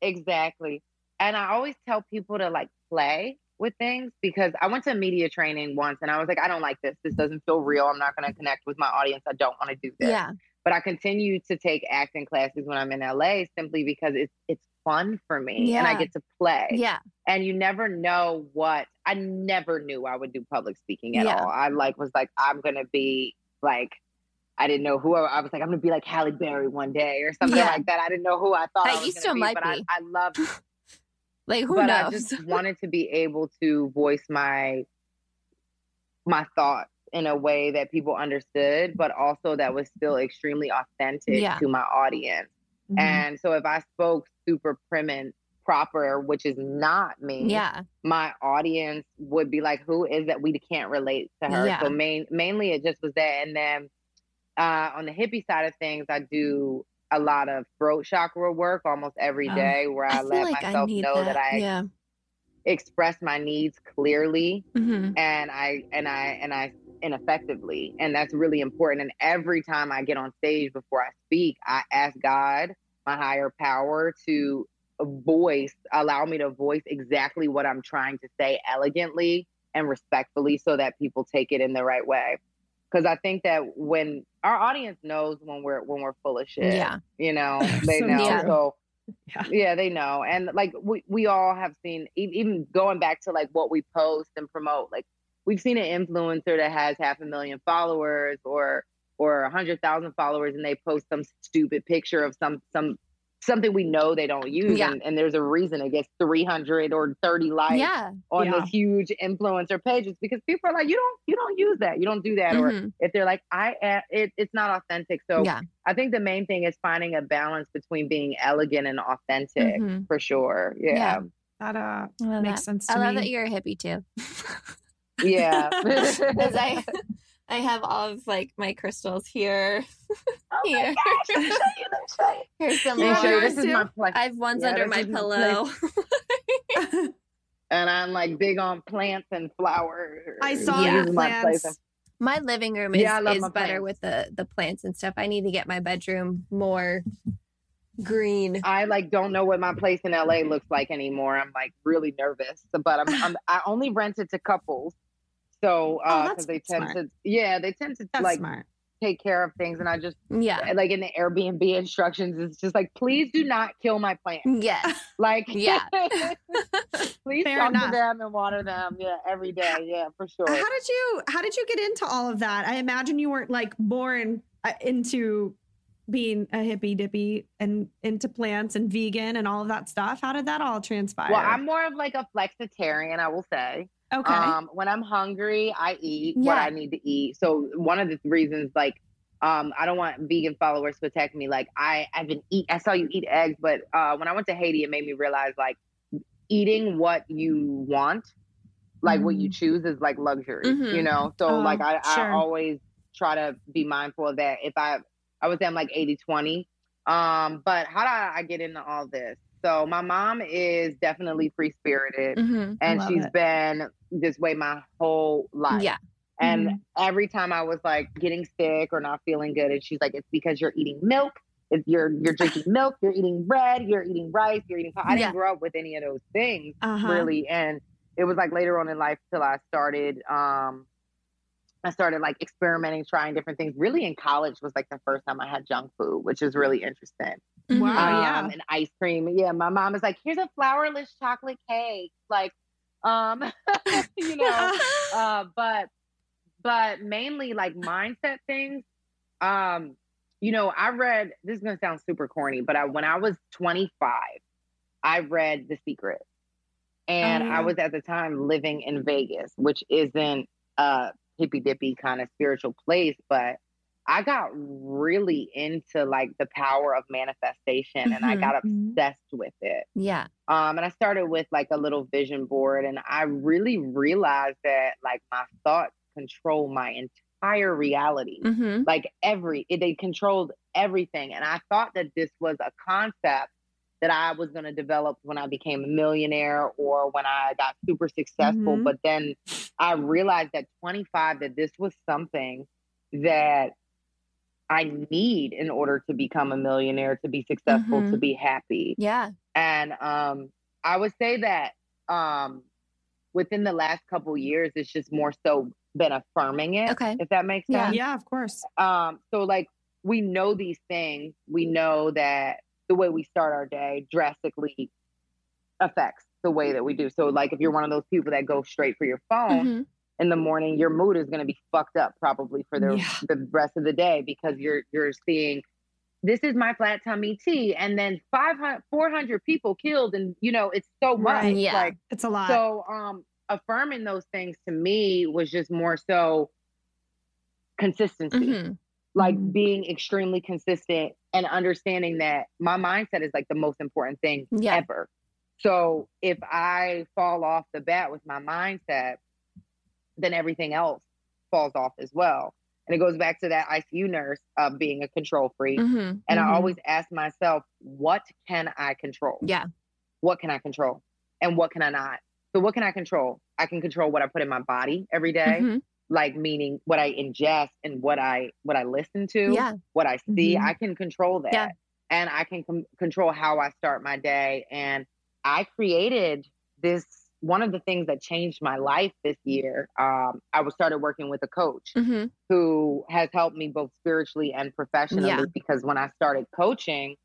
Exactly. And I always tell people to like play with things because I went to media training once and I was like, I don't like this. This doesn't feel real. I'm not going to connect with my audience. I don't want to do this. Yeah. but I continue to take acting classes when I'm in LA simply because it's it's fun for me yeah. and I get to play. Yeah. And you never know what I never knew I would do public speaking at Yeah. all. I like was like I'm gonna be like I didn't know who I, I was like I'm gonna be like Halle Berry one day or something Yeah. like that. I didn't know who I thought I was you still be, might but be. I, I love Like who but knows? I just wanted to be able to voice my my thoughts in a way that people understood, but also that was still extremely authentic Yeah. to my audience. Mhm. And so if I spoke super prim and proper, which is not me, yeah. my audience would be like, who is that? We can't relate to her. Yeah. So main, mainly it just was that. And then uh, on the hippie side of things, I do a lot of throat chakra work almost every Oh. day where I, I let like myself need know that, I yeah. express my needs clearly hmm and I and I and I and effectively. And that's really important. And every time I get on stage before I speak, I ask God, my higher power, to voice, allow me to voice exactly what I'm trying to say elegantly and respectfully so that people take it in the right way. Because I think that when our audience knows when we're when we're full of shit, Yeah. you know, they So know. true. So Yeah. yeah, they know. And like we, we all have seen, even going back to like what we post and promote, like we've seen an influencer that has half a million followers or or a hundred thousand followers and they post some stupid picture of some some something we know they don't use. Yeah. And, and there's a reason it gets 300 or 30 likes yeah. on Yeah. this huge influencer page. It's because people are like, you don't, you don't use that. You don't do that. Or Mhm. if they're like, I, a- it, it's not authentic. So Yeah. I think the main thing is finding a balance between being elegant and authentic Mhm. for sure. Yeah. Yeah. That uh, I makes that. sense to I love me. that you're a hippie too. Yeah. Because I, I have all of like my crystals here. Oh my Here. gosh, let me show you, let me show you. Here's some Let Yeah, show you. more. This is my place. I have ones Yeah, under my is my pillow. and I'm like big on plants and flowers. I saw Yeah. your This my place. plants. my living room is, Yeah, is better plants. with the the plants and stuff. I need to get my bedroom more green. I like don't know what my place in LA looks like anymore. I'm like really nervous, but I'm, I'm I only rent it to couples. So Oh, uh because they tend smart. to yeah, they tend to That's like smart. take care of things and I just Yeah. like in the Airbnb instructions it's just like please do not kill my plant. Yes. Like Yeah. please Fair talk enough. to them and water them. Yeah, every day. Yeah, for sure. How did you how did you get into all of that? I imagine you weren't like born uh, into being a hippie dippy and into plants and vegan and all of that stuff. How did that all transpire? Well, I'm more of like a flexitarian, I will say. Okay. Um, when I'm hungry, I eat what I need to eat. So one of the reasons, like, um, I don't want vegan followers to attack me. Like, I I've been eat. I saw you eat eggs, but uh, when I went to Haiti, it made me realize like eating what you want, like what you choose, is like luxury. Mhm. You know. So Oh, like I, sure. I always try to be mindful of that. If I I would say I'm like 80 20. Um, but how did I get into all this? So my mom is definitely free spirited hmm and she's it. been this way my whole life. Yeah. And Mhm. every time I was like getting sick or not feeling good, and she's like, "It's because you're eating milk. If you're you're drinking milk, you're eating bread, you're eating rice, you're eating." I Yeah. didn't grow up with any of those things uh-huh. really, and it was like later on in life till I started. um I started like experimenting, trying different things. Really, in college was like the first time I had junk food, which is really interesting Mm-hmm. Wow. Oh, yeah. um, and ice cream. Yeah, my mom is like, here's a flourless chocolate cake. Like, um, you know, uh, but but mainly like mindset things. Um, you know, I read this is gonna sound super corny, but I, when I was 25, I read The Secret. And Oh, yeah. I was at the time living in Vegas, which isn't a hippy dippy kind of spiritual place, but I got really into like the power of manifestation and I Mhm. got Mhm. obsessed with it. Yeah. Um, and I started with like a little vision board, and I really realized that like my thoughts control my entire reality. hmm Like every, it, they controlled everything. And I thought that this was a concept that I was going to develop when I became a millionaire or when I got super successful. Mhm. But then I realized at 25 that this was something that I need in order to become a millionaire, to be successful, to Mhm. be happy. Yeah. And um, I would say that um, within the last couple years, it's just more so been affirming it. Okay. If that makes sense. Yeah, yeah of course. Um, so like we know these things. We know that the way we start our day drastically affects the way that we do. So like if you're one of those people that go straight for your phone Mhm. In the morning, your mood is going to be fucked up probably for the Yeah. the rest of the day because you're you're seeing this is my flat tummy tea and then 500 400 people killed and you know it's so much Right. Yeah. like It's a lot. so um affirming those things to me was just more so consistency Mhm. like Mhm. being extremely consistent and understanding that my mindset is like the most important thing Yeah. ever so if i fall off the bat with my mindset then everything else falls off as well and it goes back to that icu nurse of being a control freak Mhm. and Mhm. I always ask myself, what can I control? Yeah. What can I control? And what can I not? So, what can I control? I can control what I put in my body every day, Mhm. like meaning what I ingest and what I what I listen to, Yeah. what I see. Mhm. I can control that, Yeah. and I can com- control how I start my day. And I created this. One of the things that changed my life this year, um, I was started working with a coach Mhm. who has helped me both spiritually and professionally Yeah. because when I started coaching,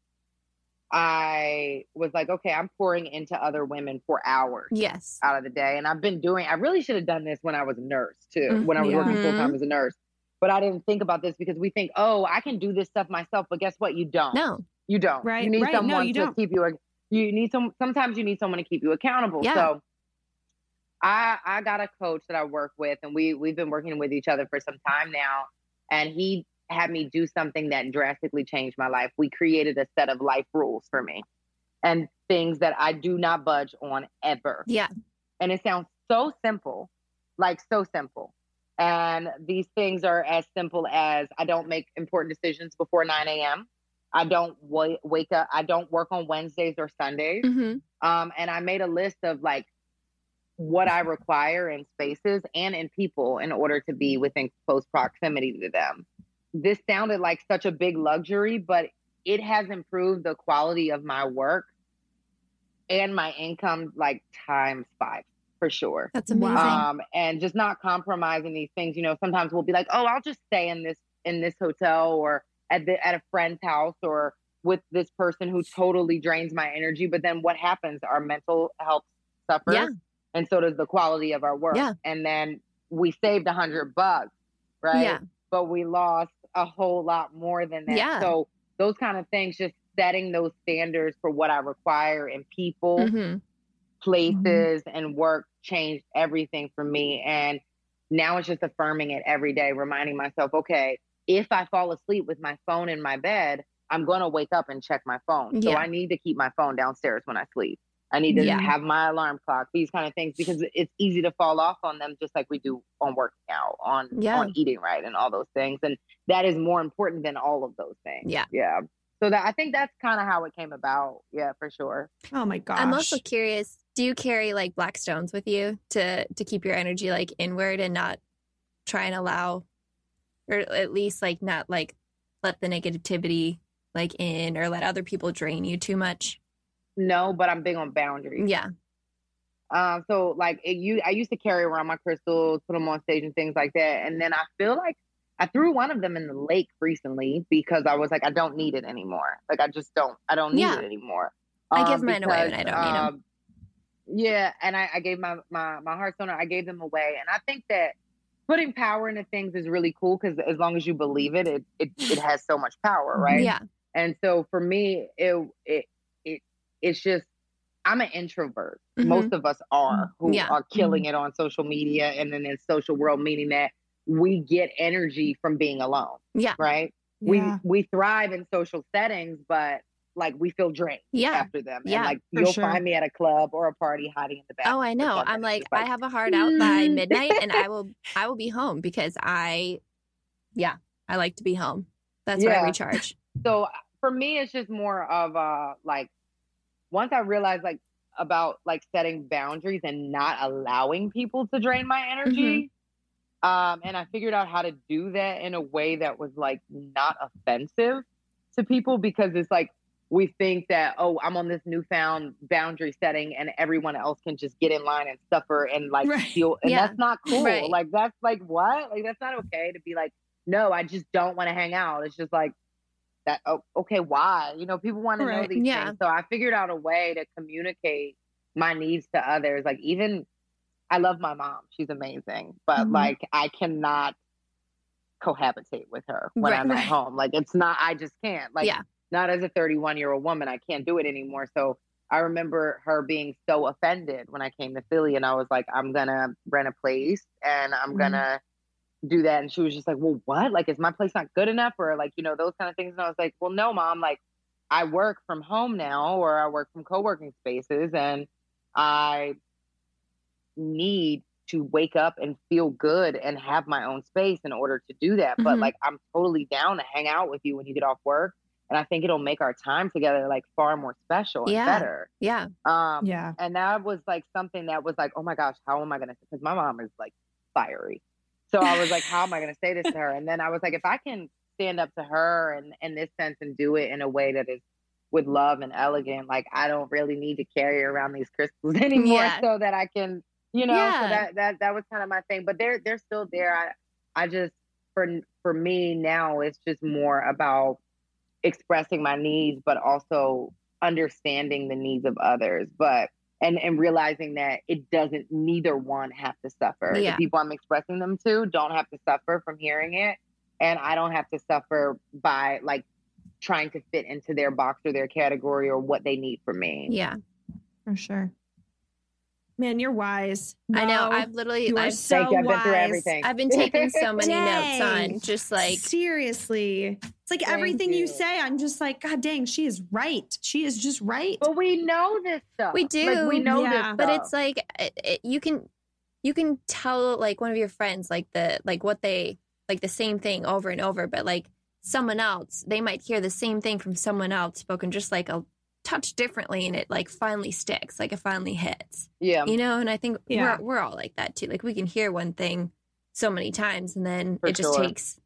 I was like, okay, I'm pouring into other women for hours Yes. out of the day. And I've been doing, I really should have done this when I was a nurse too, when I was working Mhm. full time as a nurse. But I didn't think about this because we think, oh, I can do this stuff myself. But guess what? You don't. No. You don't. Right, You need right. No, someone you to don't. keep you. You need some. Sometimes you need someone to keep you accountable. Yeah. So, I I got a coach that I work with, and we we've been working with each other for some time now, and he had me do something that drastically changed my life. We created a set of life rules for me, and things that I do not budge on ever. Yeah. And it sounds so simple, like so simple. And these things are as simple as I don't make important decisions before 9 a.m. I don't wa- wake up. I don't work on Wednesdays or Sundays. hmm Um, and I made a list of like what I require in spaces and in people in order to be within close proximity to them. This sounded like such a big luxury, but it has improved the quality of my work and my income like times five for sure. That's amazing. Um, and just not compromising these things. You know, sometimes we'll be like, oh, I'll just stay in this in this hotel or at the at a friend's house or with this person who totally drains my energy. But then what happens? Our mental health suffers, Yeah. And so does the quality of our work. Yeah. And then we saved a hundred bucks, right? Yeah. But we lost a whole lot more than that. Yeah. So those kind of things, just setting those standards for what I require in people hmm places and work changed everything for me. And now it's just affirming it every day, reminding myself, okay, if I fall asleep with my phone in my bed, I'm going to wake up and check my phone. Yeah. So I need to keep my phone downstairs when I sleep. I need to Yeah. have my alarm clock, these kind of things, because it's easy to fall off on them, just like we do on working out, on Yeah. on eating right, and all those things. And that is more important than all of those things. Yeah. yeah. So that I think that's kind of how it came about. Yeah, for sure. Oh my gosh. I'm also curious. Do you carry like black stones with you to to keep your energy like inward and not try and allow, or at least like not like let the negativity like in or let other people drain you too much? No, but I'm big on boundaries. Yeah. Um, so like it, you, I used to carry around my crystals, put them on stage and things like that. And then I feel like I threw one of them in the lake recently because I was like, I don't need it anymore. Like I just don't, I don't need Yeah. it anymore. I give mine away when I don't need 'em. um, Yeah, and I, I gave my my my Hearthstone, I gave them away, and I think that putting power into things is really cool because as long as you believe it, it it, it has so much power, right? Yeah. And so for me, it it it's just I'm an introvert. Mhm. Most of us are who Yeah. are killing it on social media and then in social world, meaning that we get energy from being alone, Yeah. right? Yeah. We we thrive in social settings, but like we feel drained Yeah. after them. Yeah, and like you'll sure. find me at a club or a party hiding in the back. Oh, I know. I'm like, I have a hard out by midnight and I will I will be home because I yeah, I like to be home. That's where I recharge. so for me it's just more of a like once i realized like about like setting boundaries and not allowing people to drain my energy um and i figured out how to do that in a way that was like not offensive to people because it's like we think that oh i'm on this newfound boundary setting and everyone else can just get in line and suffer and like Right. feel and Yeah. that's not cool Right. like that's like what like that's not okay to be like no i just don't want to hang out it's just like that oh, okay why you know people want to know these Yeah. things so i figured out a way to communicate my needs to others like even i love my mom she's amazing but Mhm. like i cannot cohabitate with her when Right. i'm Right. at home like it's not i just can't like Yeah. not as a 31 year old woman i can't do it anymore so i remember her being so offended when i came to philly and i was like i'm gonna rent a place and i'm Mhm. gonna do that and she was just like well what like is my place not good enough or like you know those kind of things and i was like well no mom like i work from home now or i work from co-working spaces and i need to wake up and feel good and have my own space in order to do that but Mhm. like i'm totally down to hang out with you when you get off work and i think it'll make our time together like far more special and Yeah. better Yeah. um Yeah. and that was like something that was like, oh my gosh, how am I gonna? Because my mom is like fiery, so I was like, how am I gonna say this to her? And then I was like, if I can stand up to her and in this sense and do it in a way that is with love and elegant, like I don't really need to carry around these crystals anymore, Yeah. so that I can, you know, so that that that was kind of my thing. But they're they're still there. I I just for for me now, it's just more about expressing my needs, but also understanding the needs of others. But and and realizing that it doesn't neither one have to suffer. Yeah. The people I'm expressing them to don't have to suffer from hearing it. And I don't have to suffer by like trying to fit into their box or their category or what they need from me. Yeah. For sure. Man, you're wise. I know. I've literally you are I've, so I've been through wise. everything. I've been taking so many Dang. notes on just like seriously. It's like Thank everything you. you. say, I'm just like, God dang, she is right. She is just right. But we know this stuff. We Like, do. we know Yeah. this but stuff. it's like it, it, you can you can tell like one of your friends like the like what they like the same thing over and over but like someone else they might hear the same thing from someone else spoken just like a touch differently and it like finally sticks like it finally hits yeah. you know and i think Yeah. we're, we're all like that too like we can hear one thing so many times and then For it just sure. takes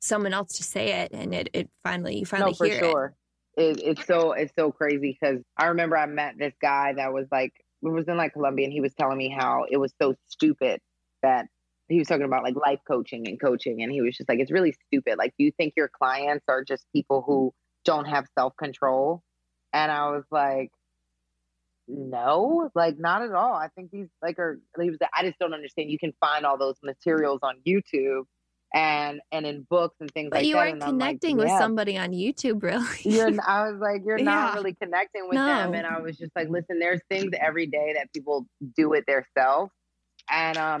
someone else to say it and it, it finally you finally no, for hear it sure. It, it's so it's so crazy because I remember I met this guy that was like it was in like Colombia and he was telling me how it was so stupid that he was talking about like life coaching and coaching and he was just like it's really stupid. Like do you think your clients are just people who don't have self control? And I was like, no, like not at all. I think these like are he was like, I just don't understand. You can find all those materials on YouTube and and in books and things but like you that. aren't and I'm like, connecting with somebody on youtube really you're I was like, you're not Yeah. really connecting with them. And I was just like, listen, there's things every day that people do it themselves. And um,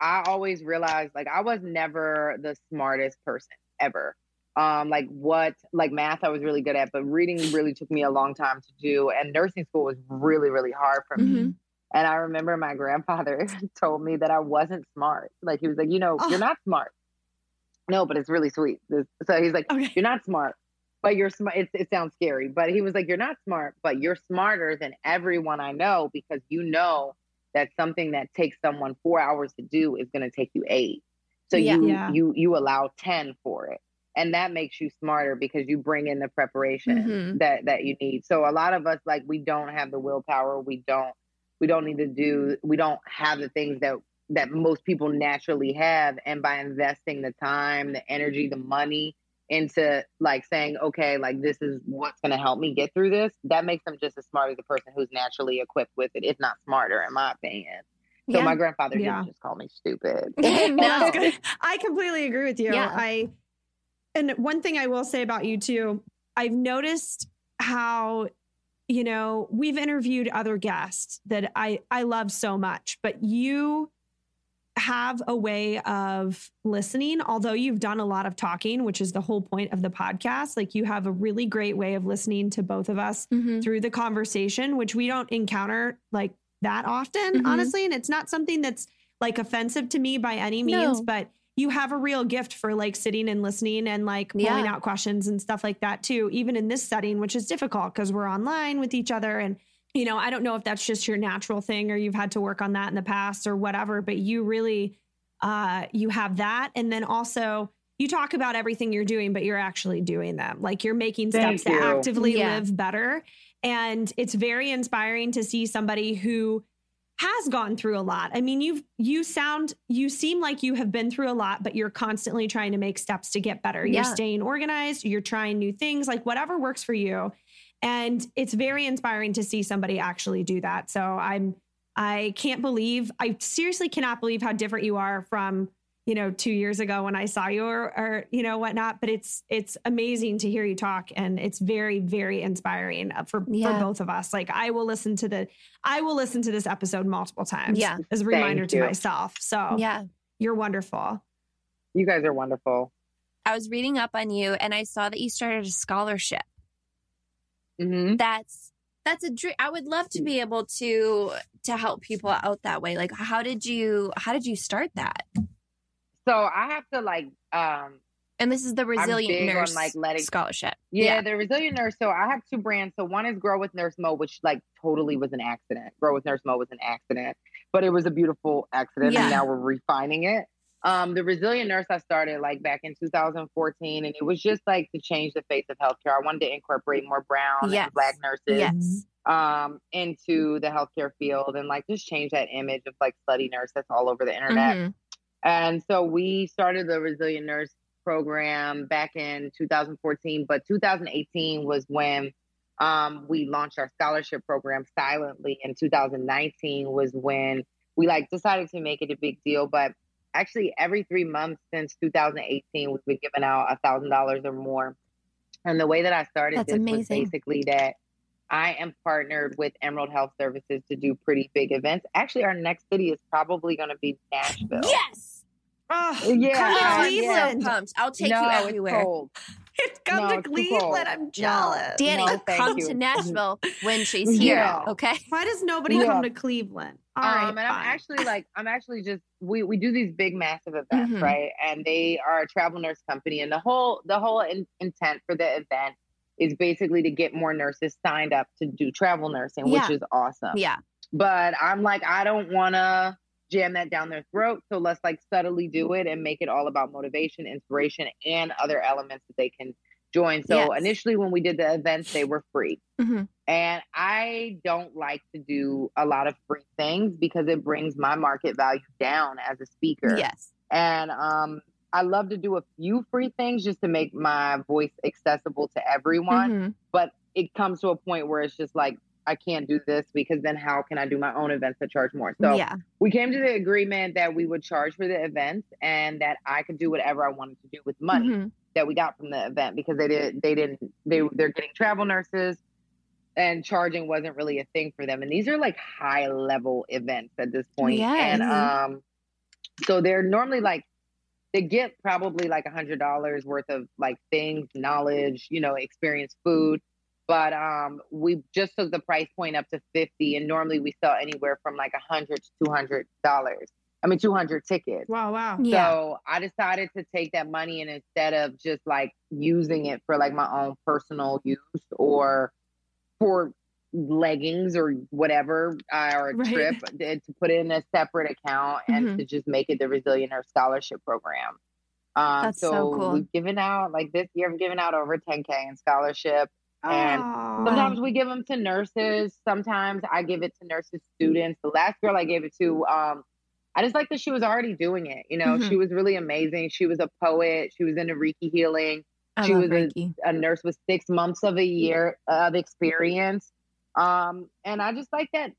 I always realized like I was never the smartest person ever. Um, like what like math I was really good at, but reading really took me a long time to do. And nursing school was really, really hard for me. Mhm. And I remember my grandfather told me that I wasn't smart. Like he was like, you know, Oh. you're not smart. No, but it's really sweet. So he's like, Okay. you're not smart, but you're smart. It, it sounds scary, but he was like, you're not smart, but you're smarter than everyone I know because you know that something that takes someone four hours to do is going to take you eight. So Yeah. you Yeah. you you allow ten for it, and that makes you smarter because you bring in the preparation Mhm. that that you need. So a lot of us like we don't have the willpower. We don't we don't need to do. We don't have the things that that most people naturally have. And by investing the time, the energy, the money into like saying, okay, like this is what's going to help me get through this, that makes them just as smart as the person who's naturally equipped with it, if not smarter, in my opinion. So Yeah. my grandfather Yeah. didn't just call me stupid. No. I completely agree with you. Yeah. I and one thing I will say about you too, I've noticed how you know, we've interviewed other guests that I I love so much, but you have a way of listening although you've done a lot of talking which is the whole point of the podcast like you have a really great way of listening to both of us Mhm. through the conversation, which we don't encounter like that often, Mhm. honestly. And it's not something that's like offensive to me by any means, No. but you have a real gift for like sitting and listening and like pulling Yeah. out questions and stuff like that too, even in this setting, which is difficult because we're online with each other. And, you know, I don't know if that's just your natural thing or you've had to work on that in the past or whatever, but you really, uh, you have that. And then also, you talk about everything you're doing, but you're actually doing them. Like you're making Thank steps to actively Yeah. live better. And it's very inspiring to see somebody who has gone through a lot. I mean, you've you sound you seem like you have been through a lot, but you're constantly trying to make steps to get better. You're staying organized, you're trying new things, like whatever works for you. And it's very inspiring to see somebody actually do that. So I'm I can't believe I seriously cannot believe how different you are from you know two years ago when I saw you or, or you know whatnot. But it's it's amazing to hear you talk, and it's very very inspiring uh, for Yeah. for both of us. Like I will listen to the I will listen to this episode multiple times. Yeah. as a Thank reminder to you. myself. So yeah you're wonderful. you guys are wonderful. I was reading up on you and I saw that you started a scholarship. hmm That's that's a dream. I would love to be able to to help people out that way. Like how did you how did you start that? So I have to like, um, And this is the Resilient big on, Nurse like, letting- Scholarship. Yeah, the resilient nurse. So I have two brands. So one is Grow with Nurse Mo, which like totally was an accident. Grow with Nurse Mo was an accident, but it was a beautiful accident, Yeah. and now we're refining it. Um, the resilient nurse I started like back in 2014, and it was just like to change the face of healthcare. I wanted to incorporate more brown Yes. and black nurses Yes. um into the healthcare field and like just change that image of like slutty nurse that's all over the internet. Mhm. And so we started the Resilient Nurse program back in 2014, but 2018 was when um, we launched our scholarship program silently. And 2019 was when we like decided to make it a big deal. But actually, every three months since 2018, we've been giving out a thousand dollars or more And the way that I started That's this was basically that I am partnered with Emerald Health Services to do pretty big events. Actually, our next city is probably going to be Nashville. Yes. Oh, Yeah, come to I'm Cleveland. so pumped. I'll take no, you it's everywhere. cold. come No, to it's Cleveland. cold. I'm jealous. Dani, No, come you. to Nashville when she's here. Yeah. Okay. Why does nobody Yeah. come to Cleveland? All right, um, and I'm actually like, I'm actually just we we do these big massive events, Mhm. right? And they are a travel nurse company, and the whole the whole in, intent for the event is basically to get more nurses signed up to do travel nursing, Yeah. which is awesome. Yeah. But I'm like, I don't want to jam that down their throat, so let's like subtly do it and make it all about motivation, inspiration, and other elements that they can join. So Yes. initially, when we did the events, they were free. Mhm. And I don't like to do a lot of free things because it brings my market value down as a speaker. Yes. And um, I love to do a few free things just to make my voice accessible to everyone. Mhm. But it comes to a point where it's just like, I can't do this because then how can I do my own events that charge more? So yeah. we came to the agreement that we would charge for the events and that I could do whatever I wanted to do with money Mhm. that we got from the event because they did they didn't they they're getting travel nurses and charging wasn't really a thing for them and these are like high level events at this point Yes. and um so they're normally like they get probably like a hundred dollars worth of like things knowledge you know experience food but um we just took the price point up to 50 and normally we sell anywhere from like a hundred to 200 dollars i mean 200 tickets wow, wow. Yeah. so I decided to take that money and instead of just like using it for like my own personal use or for leggings or whatever uh, or a Right. trip uh, to put in a separate account and Mhm. to just make it the Resilient Nurse Scholarship Program. Um, That's so so cool. we've given out like this year, I've given out over 10K in scholarship. And Aw. Sometimes we give them to nurses. Sometimes I give it to nurses students. The last girl I gave it to, um, I just like that she was already doing it. You know, Mhm. she was really amazing. She was a poet. She was into Reiki healing. I she was a- A nurse with six months of a year of experience. Um, and I just like that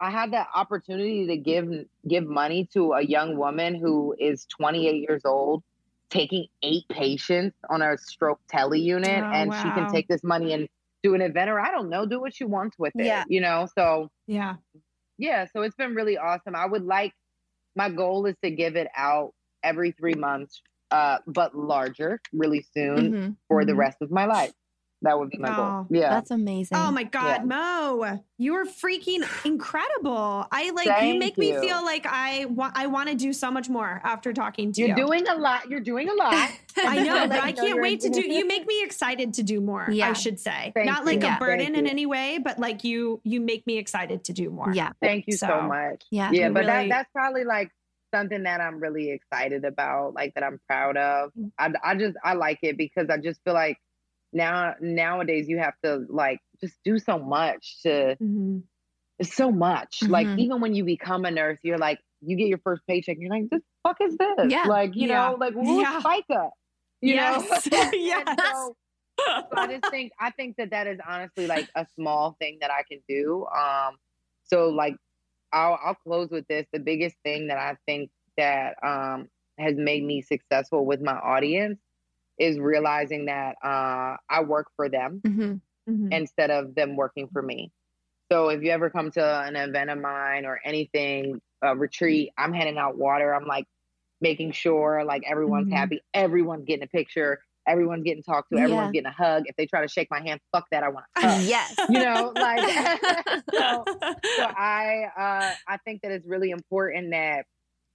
I had that opportunity to give give money to a young woman who is 28 years old, taking eight patients on a stroke tele unit, Oh, and she can take this money and do an event, or I don't know, do what she wants with it. Yeah. You know, so yeah. yeah, so it's been really awesome. I would like my goal is to give it out every three months, uh, but larger, really soon Mhm. for the Mhm. rest of my life. That would be my Oh, goal. Yeah. That's amazing. Oh my God, Yeah. Mo, you are freaking incredible. I like you Thank make me feel like I want I want to do so much more after talking to You're you. doing a lot. You're doing a lot. I know, but I can't wait to do. You make me excited to do more. Yeah. I should say, Thank not like you. a Yeah. burden Thank in you. any way, but like you, you make me excited to do more. yeah. Thank you so, So, much. yeah, Yeah, but really- that that's probably like something that I'm really excited about, like that I'm proud of. Mm. I I just I like it because I just feel like now nowadays you have to like just do so much to Mhm. it's so much. Like Mhm. even when you become a nurse, you're like you get your first paycheck, you're like, this fuck is this? Yeah. Like, you Yeah. know, like who's Yeah. FICA? You Yes. know? Yes. so- so I just think I think that that is honestly like a small thing that I can do. Um, so like I'll I'll close with this. The biggest thing that I think that um has made me successful with my audience is realizing that uh, I work for them Mhm. Mhm. instead of them working for me. So if you ever come to an event of mine or anything, a retreat, I'm handing out water. I'm like making sure like everyone's Mhm. happy, everyone's getting a picture, everyone's getting talked to, Yeah. everyone's getting a hug. If they try to shake my hand, fuck that, I want a hug. yes. you know, like so, so I uh I think that it's really important that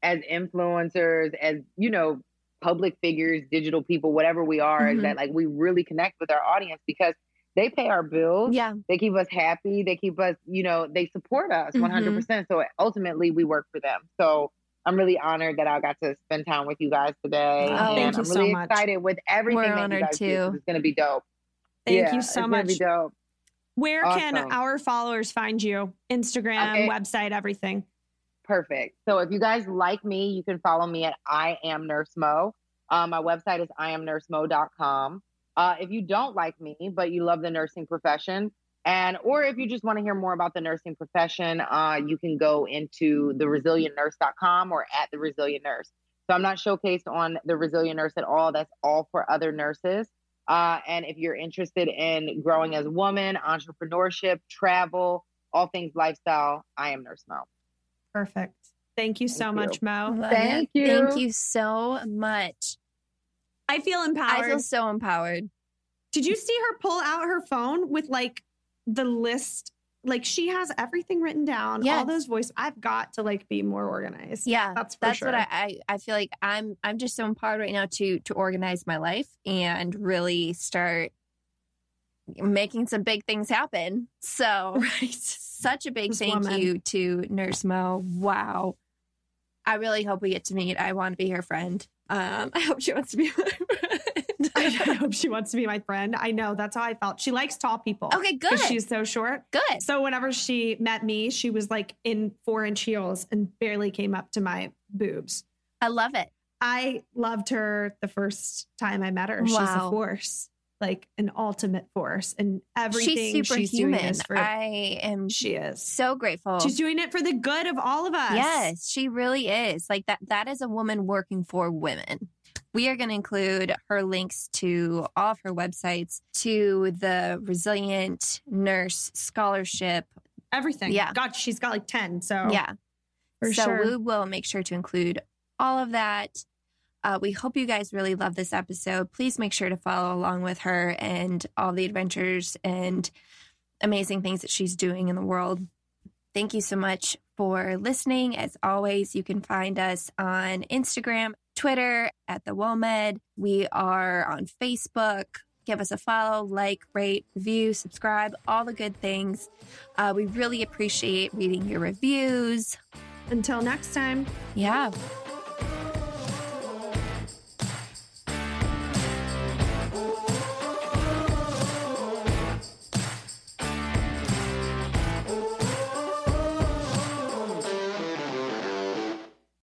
as influencers, as you know, public figures, digital people, whatever we are, Mhm. is that like we really connect with our audience because they pay our bills Yeah. they keep us happy they keep us you know they support us 100% so ultimately we work for them so i'm really honored that i got to spend time with you guys today Oh, and thank you i'm so really much. excited with everything We're that honored you guys do, too. it's going to be dope Thank Yeah, you so much. dope. Where can our followers find you? Instagram, Okay. website, everything. Perfect. So if you guys like me, you can follow me at I am Nurse Mo. Uh, my website is iamnursemo.com. Uh, if you don't like me, but you love the nursing profession, and or if you just want to hear more about the nursing profession, uh, you can go into theresilientnurse.com or at the Resilient Nurse. So I'm not showcased on the Resilient Nurse at all. That's all for other nurses. Uh, and if you're interested in growing as a woman, entrepreneurship, travel, all things lifestyle, I am Nurse Mo. Perfect. Thank you so Thank much, Mo. Love Thank it. you. Thank you so much. I feel empowered. I feel so empowered. Did you see her pull out her phone with like the list? Like she has everything written down, all those voice. I've got to like be more organized. Yeah, that's for that's sure. what I, I I feel like I'm I'm just so empowered right now to to organize my life and really start making some big things happen. So right. Such a big thank woman. you to Nurse Mo. Wow. I really hope we get to meet. I want to be her friend. Um, I hope she wants to be my friend. I hope she wants to be my friend. I know that's how I felt. She likes tall people. okay, good. She's so short. good. So whenever she met me, she was like in four inch heels and barely came up to my boobs. I love it. I loved her the first time I met her. She's a Wow. force, like an ultimate force, and everything She's she's, doing superhuman. is for. I am she is. so grateful. She's doing it for the good of all of us. Yes, she really is. Like that that is a woman working for women. We are going to include her links to all of her websites, to the Resilient Nurse Scholarship. everything. Yeah. God, she's got like ten. So Yeah. for so sure. we will make sure to include all of that. Uh, we hope you guys really love this episode. Please make sure to follow along with her and all the adventures and amazing things that she's doing in the world. Thank you so much for listening. As always, you can find us on Instagram, Twitter at the WOMED. We are on Facebook. Give us a follow, like, rate, review, subscribe, all the good things. Uh, we really appreciate reading your reviews. Until next time. Yeah.